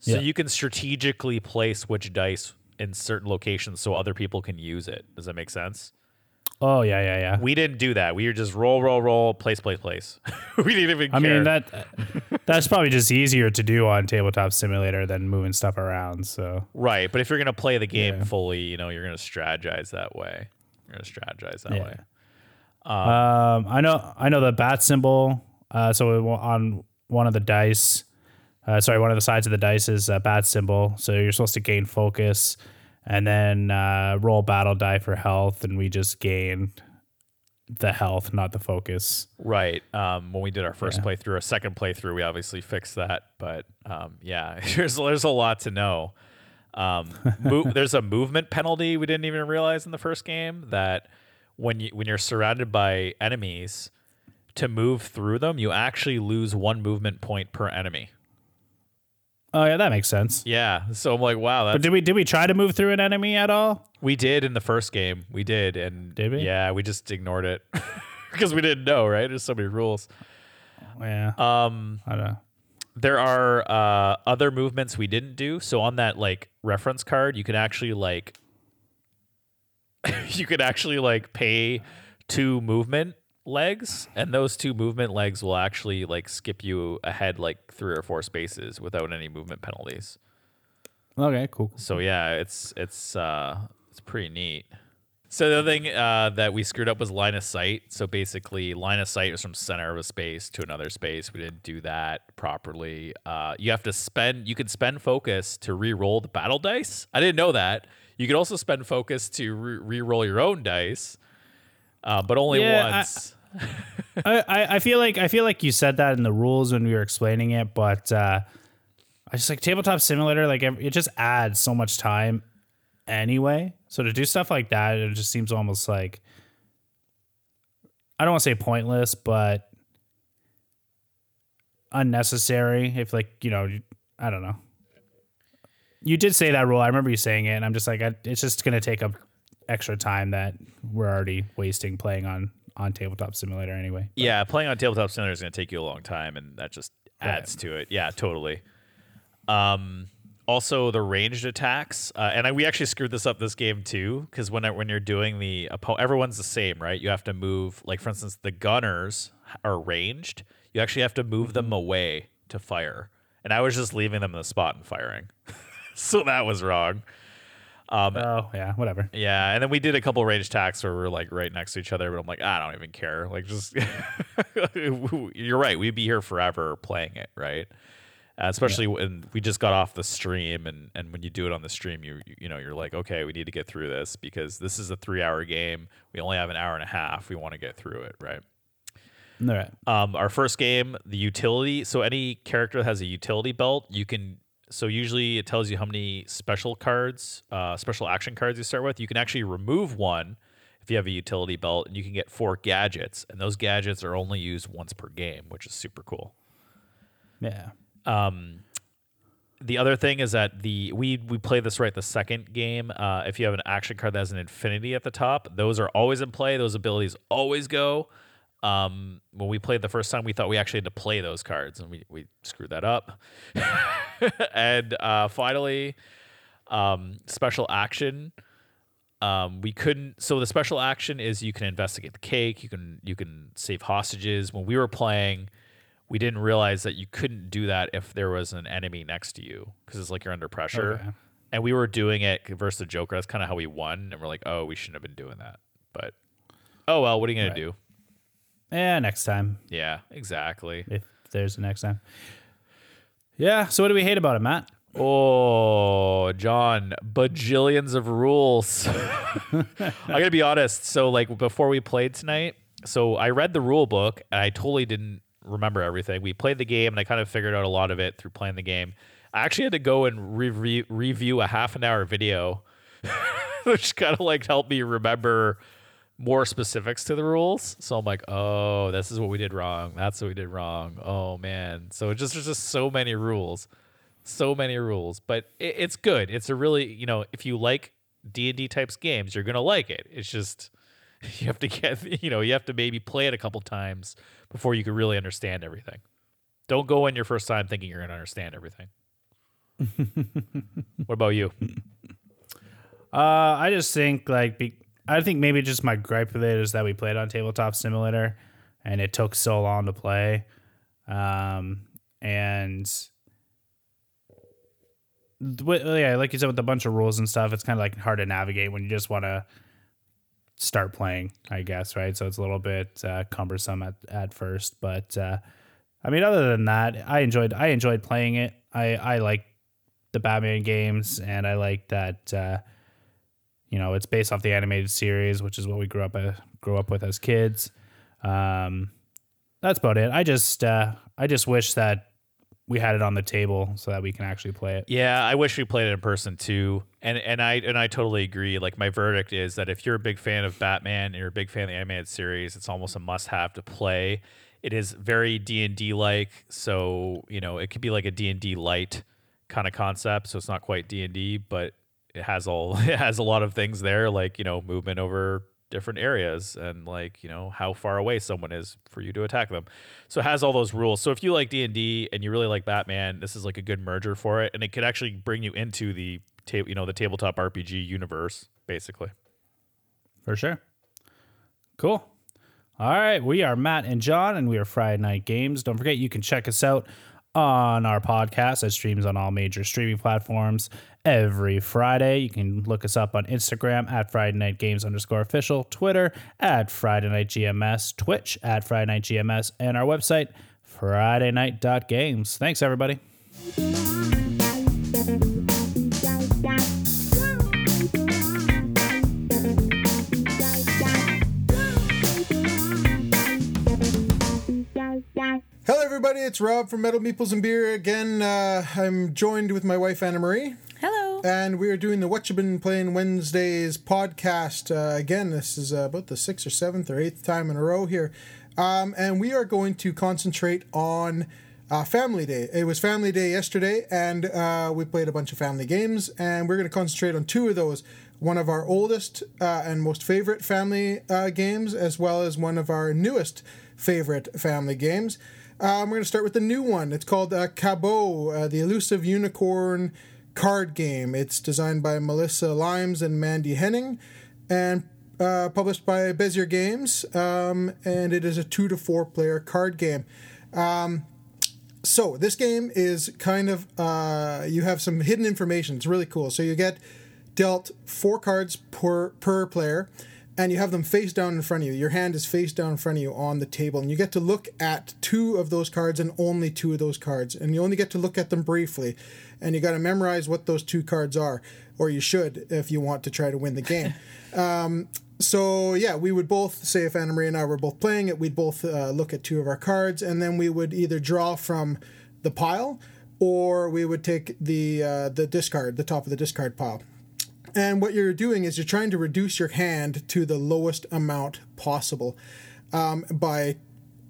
So Yeah. you can strategically place which dice in certain locations so other people can use it. Does that make sense? Oh yeah, yeah, yeah. We didn't do that. We were just roll, roll, roll, place, place, place. we didn't even I care. mean that that's probably just easier to do on tabletop simulator than moving stuff around. So Right, but if you're gonna play the game Yeah. fully, you know, you're gonna strategize that way. You're gonna strategize that Yeah. way. um, I know I know the bat symbol. Uh, so on one of the dice, uh, sorry, one of the sides of the dice is a bat symbol. So you're supposed to gain focus, and then uh, roll battle die for health, and we just gained the health, not the focus. Right. Um, when we did our first playthrough, our second playthrough, we obviously fixed that. But um, yeah, there's there's a lot to know. Um, mo- there's a movement penalty we didn't even realize in the first game that when you when you're surrounded by enemies, to move through them, you actually lose one movement point per enemy. Oh yeah, that makes sense. Yeah. So I'm like, wow, that's But did we did we try to move through an enemy at all? We did in the first game. We did, and Did we? Yeah, we just ignored it because we didn't know. Right? There's so many rules. Yeah. Um, I don't know. there are uh, other movements we didn't do. So on that like reference card, you can actually like you could actually like pay two movement legs, and those two movement legs will actually like skip you ahead like three or four spaces without any movement penalties. Okay, cool. So yeah, it's it's uh it's pretty neat. So the other thing uh, that we screwed up was line of sight. So basically, line of sight is from center of a space to another space. We didn't do that properly. Uh, you have to spend. You can spend focus to re-roll the battle dice. I didn't know that. You could also spend focus to re- re-roll your own dice, uh, but only Yeah, once. I, I I feel like I feel like you said that in the rules when we were explaining it, but uh, I just like tabletop simulator. Like it just adds so much time anyway. So to do stuff like that, it just seems almost like I don't want to say pointless, but unnecessary. If like you know, I don't know. You did say that rule. I remember you saying it, and I'm just like, I, it's just gonna take up extra time that we're already wasting playing on on tabletop simulator anyway. Yeah, playing on tabletop simulator is going to take you a long time, and that just adds to it. Yeah, totally. Um, also the ranged attacks, uh, and I, we actually screwed this up this game too, because when I, when you're doing the oppo- everyone's the same, right? You have to move. Like for instance, the gunners are ranged. You actually have to move them away to fire, and I was just leaving them in the spot and firing. so that was wrong. Um, Oh yeah, whatever. yeah, and then we did a couple range attacks where we are like right next to each other, but I'm like, I don't even care. Like, just you're right. We'd be here forever playing it, right? Uh, especially when we just got off the stream, and and when you do it on the stream, you you- you know you're like, okay, we need to get through this because this is a three hour game. We only have an hour and a half. We want to get through it, right? All right. Um, our first game, the utility. So any character that has a utility belt, you can. So usually it tells you how many special cards, uh, special action cards you start with. You can actually remove one if you have a utility belt, and you can get four gadgets, and those gadgets are only used once per game, which is super cool. Yeah. Um, the other thing is that the we we play this right the second game. Uh, if you have an action card that has an infinity at the top, those are always in play. Those abilities always go. Um, when we played the first time, we thought we actually had to play those cards, and we we screwed that up. and uh, finally, um, special action. Um, we couldn't. So the special action is you can investigate the cake. You can you can save hostages. When we were playing, we didn't realize that you couldn't do that if there was an enemy next to you because it's like you're under pressure. Okay. And we were doing it versus the Joker. That's kind of how we won. And we're like, oh, we shouldn't have been doing that. But oh well, what are you gonna Right. do? Yeah, next time Yeah, exactly. if there's a next time. Yeah. So what do we hate about it, Matt? Oh, John, bajillions of rules. I gotta be honest. So, like, before we played tonight, so I read the rule book and I totally didn't remember everything. We played the game and I kind of figured out a lot of it through playing the game. I actually had to go and re- review a half an hour video, which kind of like helped me remember more specifics to the rules. So I'm like, oh, this is what we did wrong. That's what we did wrong. Oh man. So it just there's just so many rules so many rules, but it, it's good. It's a really, you know, if you like D and D types games, you're gonna like it. It's just you have to get, you know, you have to maybe play it a couple times before you can really understand everything. Don't go in your first time thinking you're gonna understand everything. what about you? Uh, I just think like be, I think maybe just my gripe with it is that we played on Tabletop Simulator, and it took so long to play, um, and yeah, like you said, with a bunch of rules and stuff, it's kind of like hard to navigate when you just want to start playing. I guess right, so it's a little bit uh, cumbersome at at first, but uh, I mean, other than that, I enjoyed I enjoyed playing it. I I like the Batman games, and I like that. Uh, you know, it's based off the animated series, which is what we grew up uh, grew up with as kids. Um, that's about it. I just uh, I just wish that we had it on the table so that we can actually play it. Yeah, I wish we played it in person too. And and I and I totally agree. Like my verdict is that if you're a big fan of Batman and you're a big fan of the animated series, it's almost a must-have to play. It is very D&D like, so, you know, it could be like a D&D light kind of concept, so it's not quite D&D, but it has all it has a lot of things there like, you know, movement over different areas and like, you know, how far away someone is for you to attack them. So it has all those rules. So if you like D&D and you really like Batman, this is like a good merger for it and it could actually bring you into the table, you know, the tabletop RPG universe basically. For sure. Cool. All right, we are Matt and John, and we are Friday Night Games. Don't forget, you can check us out on our podcast that streams on all major streaming platforms every Friday. You can look us up on Instagram at Friday Night Games underscore official, Twitter at Friday Night GMS, Twitch at Friday Night GMS, and our website, FridayNight.Games. Thanks, everybody. Hello, everybody. It's Rob from Metal Meeples and Beer again. Uh, I'm joined with my wife Anna Marie. Hello. And we are doing the What You Been Playing Wednesdays podcast. Uh, again, this is uh, about the sixth or seventh or eighth time in a row here. Um, and we are going to concentrate on uh, Family Day. It was Family Day yesterday, and uh, we played a bunch of family games. And we're going to concentrate on two of those one of our oldest uh, and most favorite family uh, games, as well as one of our newest favorite family games. Um, we're going to start with the new one. It's called uh, Cabo, uh, the Elusive Unicorn card game. It's designed by Melissa Limes and Mandy Henning and uh, published by Bezier Games. Um, and it is a two to four player card game. Um, so this game is kind of uh, you have some hidden information. It's really cool. So you get dealt four cards per per player, and you have them face down in front of you. Your hand is face down in front of you on the table, and you get to look at two of those cards and only two of those cards, and you only get to look at them briefly, and you got to memorize what those two cards are, or you should if you want to try to win the game. um, so yeah, we would both say if Anna Marie and I were both playing it, we'd both uh, look at two of our cards, and then we would either draw from the pile, or we would take the uh, the discard, the top of the discard pile. And what you're doing is you're trying to reduce your hand to the lowest amount possible um, by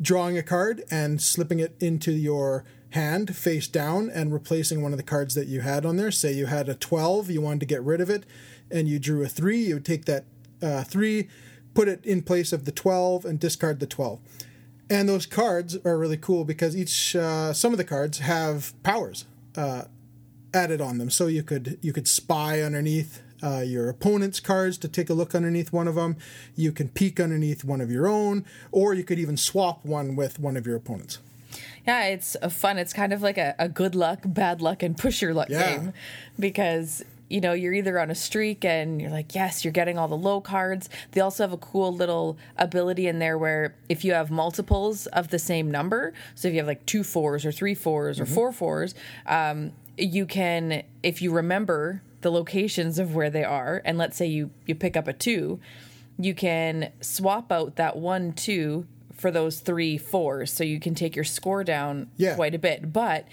drawing a card and slipping it into your hand face down and replacing one of the cards that you had on there. Say you had a 12, you wanted to get rid of it, and you drew a 3, you would take that uh, 3, put it in place of the 12, and discard the 12. And those cards are really cool because each uh, some of the cards have powers uh, added on them. So you could you could spy underneath uh, your opponent's cards to take a look underneath one of them. You can peek underneath one of your own, or you could even swap one with one of your opponents. Yeah, it's a fun. It's kind of like a, a good luck, bad luck, and push your luck Yeah. game because you know you're either on a streak and you're like, yes, you're getting all the low cards. They also have a cool little ability in there where if you have multiples of the same number, so if you have like two fours or three fours or four fours, um, you can, if you remember the locations of where they are, and let's say you you pick up a two, you can swap out that one two for those three fours so you can take your score down Yeah. quite a bit. But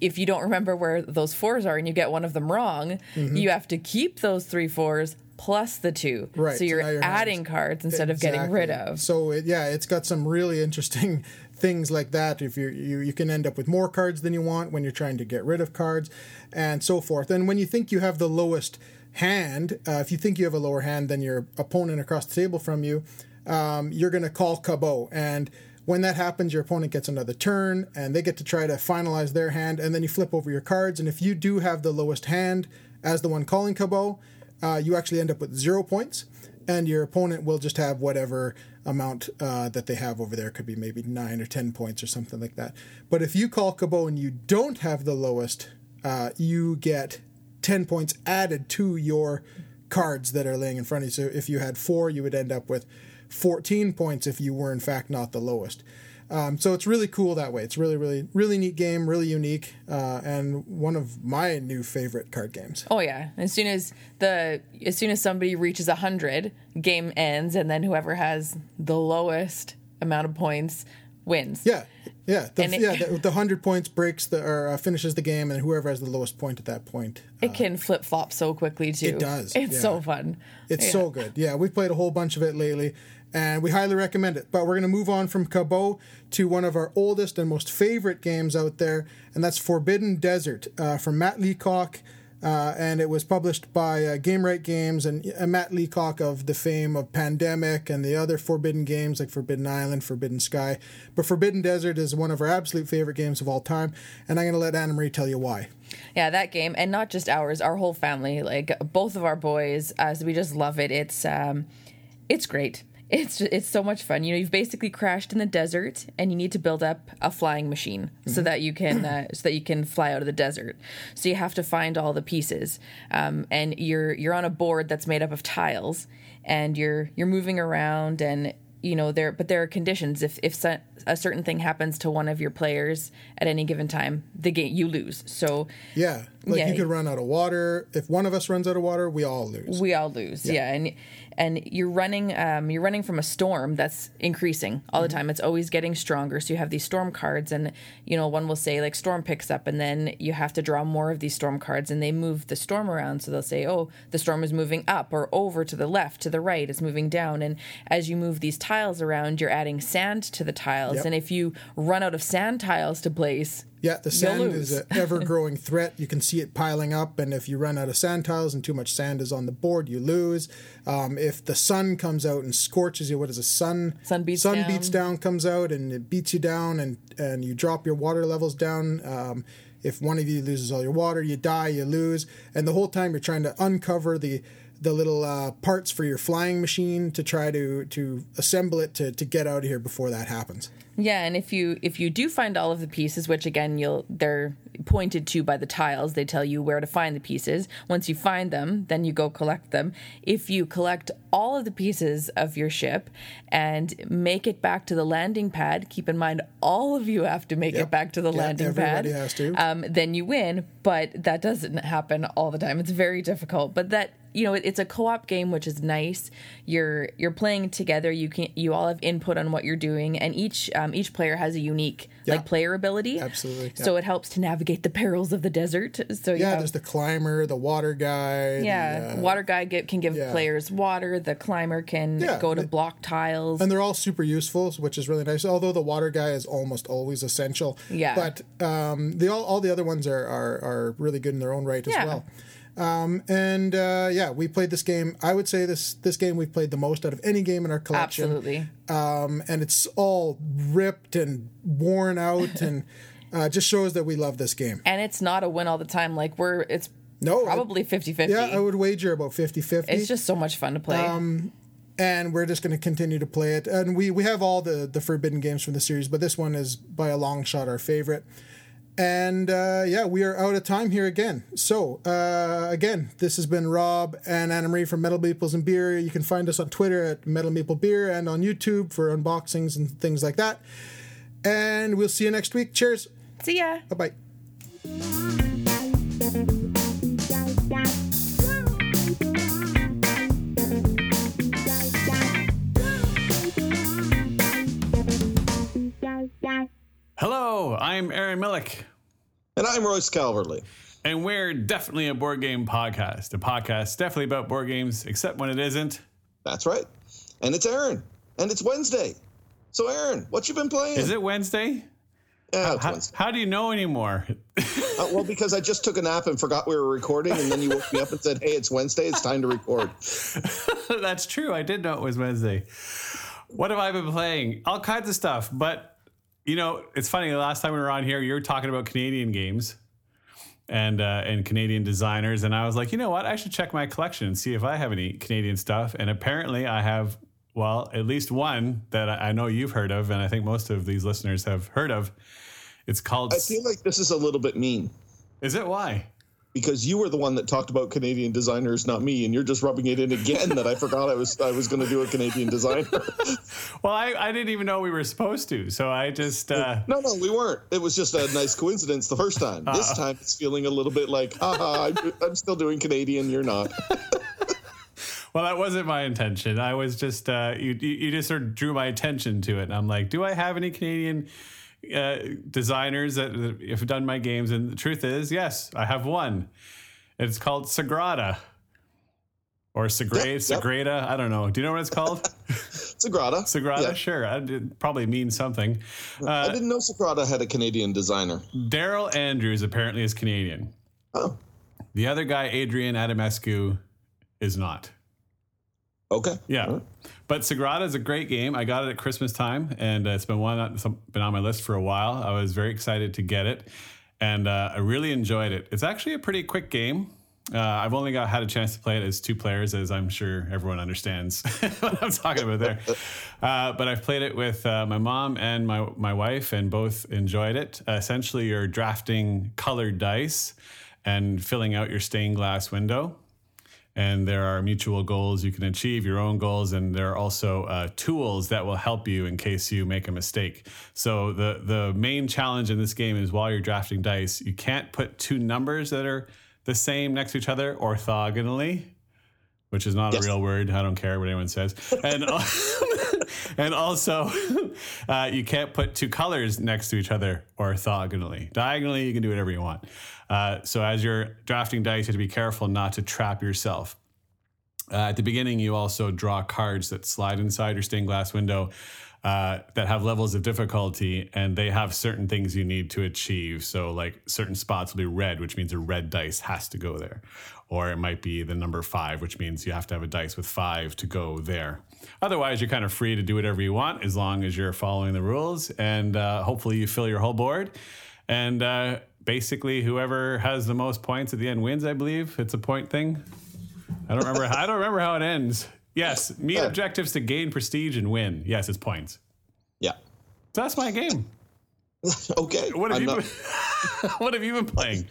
if you don't remember where those fours are and you get one of them wrong Mhm. you have to keep those three fours plus the two. Right, so so you're now your adding cards instead of getting rid of. So it, yeah, it's got some really interesting things like that. If you you you can end up with more cards than you want when you're trying to get rid of cards, and so forth. And when you think you have the lowest hand, uh, if you think you have a lower hand than your opponent across the table from you, um, you're going to call Cabo and. When that happens, your opponent gets another turn, and they get to try to finalize their hand, and then you flip over your cards. And if you do have the lowest hand as the one calling Cabo, uh, you actually end up with zero points and your opponent will just have whatever amount uh, that they have over there. Could be maybe nine or ten points or something like that. But if you call Cabo and you don't have the lowest, uh, you get ten points added to your cards that are laying in front of you. So if you had four, you would end up with fourteen points if you were in fact not the lowest. Um, so it's really cool that way. It's really, really, really neat game, really unique, uh, and one of my new favorite card games. oh yeah as soon as the as soon as somebody reaches 100 game ends and then whoever has the lowest amount of points wins Yeah, yeah, the, And it- yeah. The, the hundred points breaks the or uh, finishes the game, and whoever has the lowest point at that point. it can flip flop so quickly too It does, it's yeah. so fun It's Yeah. so good. Yeah, we've played a whole bunch of it lately, and we highly recommend it. But we're going to move on from Cabo to one of our oldest and most favorite games out there, and that's Forbidden Desert uh, from Matt Leacock. Uh, and it was published by uh, Gamewright Games and uh, Matt Leacock of the fame of Pandemic and the other Forbidden games like Forbidden Island, Forbidden Sky. But Forbidden Desert is one of our absolute favorite games of all time, and I'm going to let Anna Marie tell you why. Yeah, that game, and not just ours, our whole family, like both of our boys, as we just love it. It's um, it's great. It's it's so much fun. You know, you've basically crashed in the desert, and you need to build up a flying machine so that you can uh, so that you can fly out of the desert. So you have to find all the pieces, um, and you're you're on a board that's made up of tiles, and you're you're moving around and you know there but there are conditions if if so- a certain thing happens to one of your players at any given time the game you lose so Yeah, like Yeah. you could run out of water. If one of us runs out of water, we all lose. we all lose yeah, and and you're running um, you're running from a storm that's increasing all the time. It's always getting stronger. So you have these storm cards and you know one will say like storm picks up and then you have to draw more of these storm cards and they move the storm around. So they'll say oh the storm is moving up or over to the left to the right. It's moving down. And as you move these tiles around you're adding sand to the tiles. Yep. and if you run out of sand tiles to place Yeah, the sand is an ever growing threat. You can see it piling up, and if you run out of sand tiles and too much sand is on the board, you lose. Um, if the sun comes out and scorches you, what is a sun? Sun beats sun down. beats down comes out and it beats you down, and and you drop your water levels down. Um, if one of you loses all your water, you die, you lose, and the whole time you're trying to uncover the the little uh, parts for your flying machine to try to to assemble it to to get out of here before that happens. Yeah, and if you if you do find all of the pieces, which again you'll they're pointed to by the tiles, they tell you where to find the pieces. Once you find them, then you go collect them. If you collect all of the pieces of your ship and make it back to the landing pad, keep in mind all of you have to make Yep. it back to the Yeah, landing everybody pad. has to. Um, then you win, but that doesn't happen all the time. It's very difficult. But that you know, it, it's a co-op game, which is nice. You're you're playing together. You can you all have input on what you're doing, and each um, each player has a unique Yeah. like player ability. Absolutely, So it helps to navigate the perils of the desert. So yeah, have- there's the climber, the water guy. yeah, the, uh, water guy get, can give yeah. players water. The climber can Yeah, go to they- block tiles. and they're all super useful, which is really nice. Although the water guy is almost always essential. Yeah. But um, the all, all the other ones are, are are really good in their own right as Yeah. well. Um, and uh, yeah, we played this game. I would say this this game we've played the most out of any game in our collection. Absolutely. Um, and it's all ripped and worn out, and uh, just shows that we love this game. and it's not a win all the time. Like we're it's No, probably 50-50. Yeah, I would wager about 50-50. It's just so much fun to play. Um, and we're just going to continue to play it. And we we have all the the forbidden games from the series, but this one is by a long shot our favorite. And uh, yeah, we are out of time here again. So uh, again, this has been Rob and Anna Marie from Metal Meeples and Beer. You can find us on Twitter at Metal Meeple Beer and on YouTube for unboxings and things like that. And we'll see you next week. Cheers. See ya. Bye bye. Hello, I'm Aaron Millick. And I'm Royce Calverley. And we're definitely a board game podcast. A podcast definitely about board games, except when it isn't. That's right. And it's Aaron. And it's Wednesday. So, Aaron, what you been playing? Is it Wednesday? Yeah, it's how, Wednesday. how do you know anymore? Uh, well, because I just took a nap and forgot we were recording, and then you woke me up and said, "Hey, it's Wednesday. It's time to record." That's true. I did know it was Wednesday. What have I been playing? All kinds of stuff. But, you know, it's funny. The last time we were on here, you were talking about Canadian games and uh, and Canadian designers. And I was like, you know what? I should check my collection and see if I have any Canadian stuff. And apparently I have, well, at least one that I I know you've heard of. And I think most of these listeners have heard of. It's called. I feel like this is a little bit mean. Is it why? Because you were the one that talked about Canadian designers, not me, and you're just rubbing it in again that I forgot I was I was going to do a Canadian designer. Well, I, I didn't even know we were supposed to. So I just. Uh, no, no, we weren't. It was just a nice coincidence the first time. This Uh-oh. time it's feeling a little bit like, haha, I'm, I'm still doing Canadian. You're not. Well, that wasn't my intention. I was just uh, you, you. You just sort of drew my attention to it, and I'm like, do I have any Canadian uh, designers that have done my games? And the truth is, yes, I have one. It's called Sagrada or Sagrada. Yep, yep. Sagrada. I don't know. Do you know what it's called? Sagrada. Sagrada. Yeah. Sure. It probably means something. Uh, I didn't know Sagrada had a Canadian designer. Daryl Andrews apparently is Canadian. Oh. The other guy, Adrian Adamescu, is not. Okay. Yeah. But Sagrada is a great game. I got it at Christmas time, and uh, it's been one that's been on my list for a while. I was very excited to get it, and uh, I really enjoyed it. It's actually a pretty quick game. Uh, I've only got had a chance to play it as two players, as I'm sure everyone understands what I'm talking about there. Uh, but I've played it with uh, my mom and my my wife, and both enjoyed it. Essentially, you're drafting colored dice and filling out your stained glass window and there are mutual goals you can achieve your own goals and there are also uh, tools that will help you in case you make a mistake. So the the main challenge in this game is while you're drafting dice you can't put two numbers that are the same next to each other orthogonally which is not Yes. a real word. I don't care what anyone says. And and also uh, you can't put two colors next to each other orthogonally. Diagonally you can do whatever you want. Uh, so as you're drafting dice you have to be careful not to trap yourself. Uh, at the beginning you also draw cards that slide inside your stained glass window uh, that have levels of difficulty and they have certain things you need to achieve. So like certain spots will be red which means a red dice has to go there. Or it might be the number five which means you have to have a dice with five to go there otherwise you're kind of free to do whatever you want as long as you're following the rules and uh, hopefully you fill your whole board and uh, basically whoever has the most points at the end wins i believe it's a point thing I don't remember. I don't remember how it ends. Yes, meet objectives to gain prestige and win. Yes, it's points. Yeah. So that's my game. okay. What have I'm you? not- Been, what have you been playing?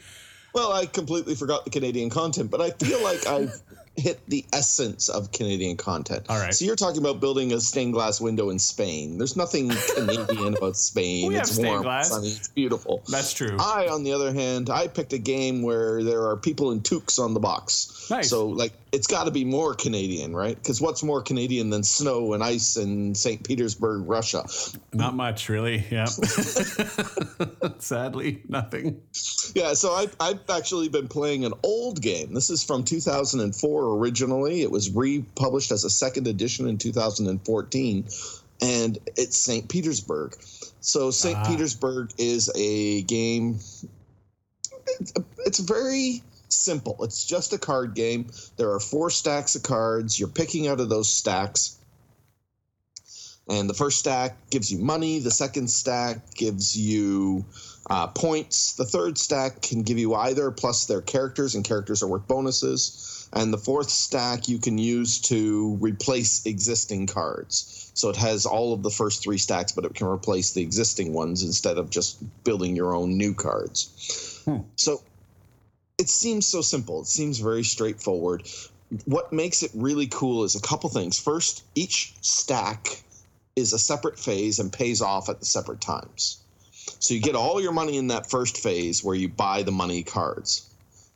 Well, I completely forgot the Canadian content, but I feel like I've hit the essence of Canadian content. All right. So you're talking about building a stained glass window in Spain. There's nothing Canadian about Spain. We have it's stained warm, glass. sunny, it's beautiful. That's true. I, on the other hand, I picked a game where there are people in toques on the box. Nice. So like it's got to be more Canadian, right? Because what's more Canadian than snow and ice in St. Petersburg, Russia? Not much, really. Yeah. Sadly, nothing. Yeah, so I, I've actually been playing an old game. This is from 2004 originally. It was republished as a second edition in 2014, and it's St. Petersburg. So St. Ah. Petersburg is a game. It's, it's very simple. It's just a card game. There are four stacks of cards. You're picking out of those stacks. And the first stack gives you money. The second stack gives you uh, points. The third stack can give you either plus their characters, and characters are worth bonuses. And the fourth stack you can use to replace existing cards. So it has all of the first three stacks, but it can replace the existing ones instead of just building your own new cards. So it seems so simple. It seems very straightforward. What makes it really cool is a couple things. First, each stack is a separate phase and pays off at the separate times. So you get all your money in that first phase where you buy the money cards.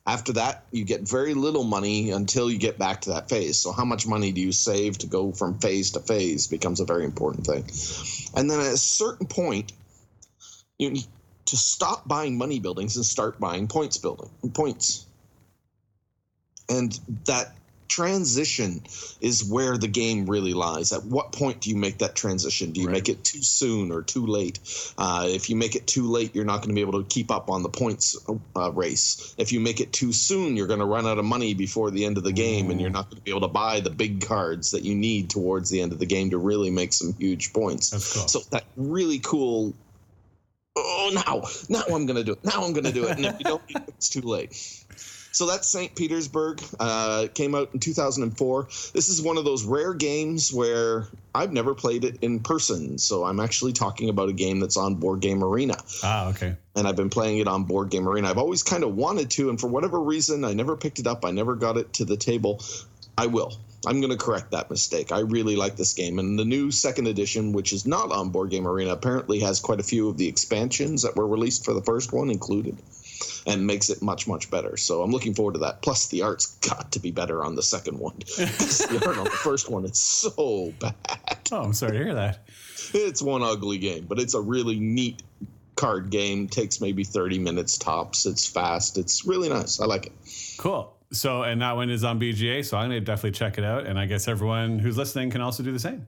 After that, you get very little money until you get back to that phase. So how much money do you save to go from phase to phase becomes a very important thing. And then at a certain point, you need to stop buying money buildings and start buying points building points. And that transition is where the game really lies. At what point do you make that transition? Do you make it too soon or too late? Uh, if you make it too late, you're not going to be able to keep up on the points uh, race. If you make it too soon, you're going to run out of money before the end of the game, and you're not going to be able to buy the big cards that you need towards the end of the game to really make some huge points. Cool. So that really cool. Oh, now, now I'm going to do it. Now I'm going to do it. And if you don't, it's too late. So that's St. Petersburg. Uh, came out in 2004. This is one of those rare games where I've never played it in person. So I'm actually talking about a game that's on Board Game Arena. Ah, okay. And I've been playing it on Board Game Arena. I've always kind of wanted to, and for whatever reason, I never picked it up. I never got it to the table. I will. I'm going to correct that mistake. I really like this game. And the new second edition, which is not on Board Game Arena, apparently has quite a few of the expansions that were released for the first one included and makes it much, much better. So I'm looking forward to that. Plus, the art's got to be better on the second one. the art on the first one is so bad. Oh, I'm sorry to hear that. It's one ugly game, but it's a really neat card game. Takes maybe 30 minutes tops. It's fast. It's really nice. I like it. Cool. So, and that one is on BGA, so I'm going to definitely check it out. And I guess everyone who's listening can also do the same.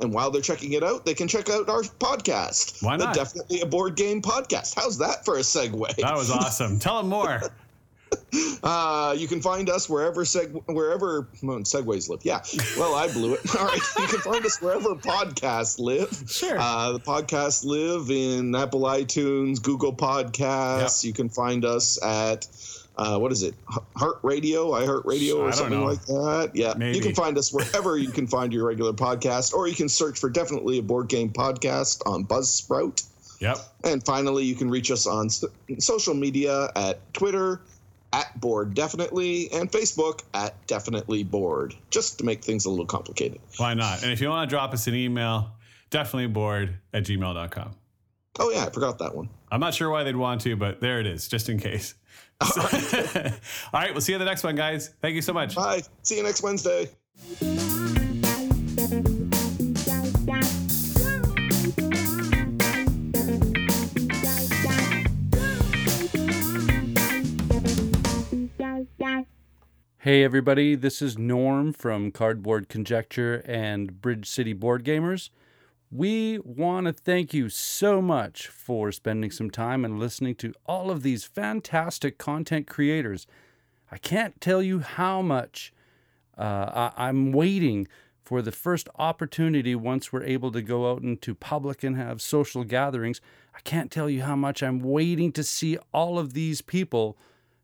And while they're checking it out, they can check out our podcast. Why not? The Definitely a board game podcast. How's that for a segue? That was awesome. Tell them more. Uh, you can find us wherever seg- wherever well, segways live. Yeah. Well, I blew it. All right. You can find us wherever podcasts live. Sure. Uh, the podcasts live in Apple iTunes, Google Podcasts. You can find us at uh, what is it? Heart Radio, iHeart Radio, or something know. like that. Yeah. Maybe. You can find us wherever you can find your regular podcast, or you can search for definitely a board game podcast on Buzzsprout. Yep. And finally, you can reach us on social media at Twitter at Board Definitely and Facebook at Definitely Board, just to make things a little complicated. Why not? And if you want to drop us an email, definitely bored at gmail.com. Oh, yeah, I forgot that one. I'm not sure why they'd want to, but there it is, just in case. All right, we'll see you in the next one, guys. Thank you so much. Bye. See you next Wednesday. Hey everybody, this is Norm from Cardboard Conjecture and Bridge City Board Gamers. We want to thank you so much for spending some time and listening to all of these fantastic content creators. I can't tell you how much uh, I- I'm waiting for the first opportunity once we're able to go out into public and have social gatherings. I can't tell you how much I'm waiting to see all of these people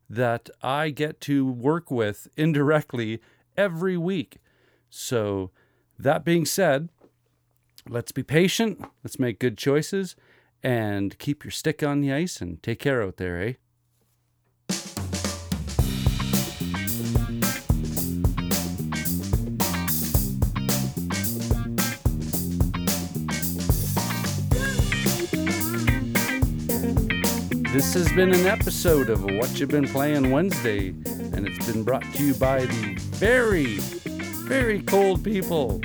that I get to work with indirectly every week. So, that being said, let's be patient, let's make good choices, and keep your stick on the ice and take care out there, eh? This has been an episode of What You've Been Playing Wednesday, and it's been brought to you by the very, very cold people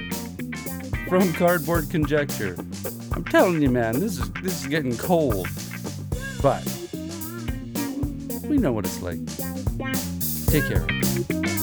from Cardboard Conjecture. I'm telling you, man, this is this is getting cold, but we know what it's like. Take care.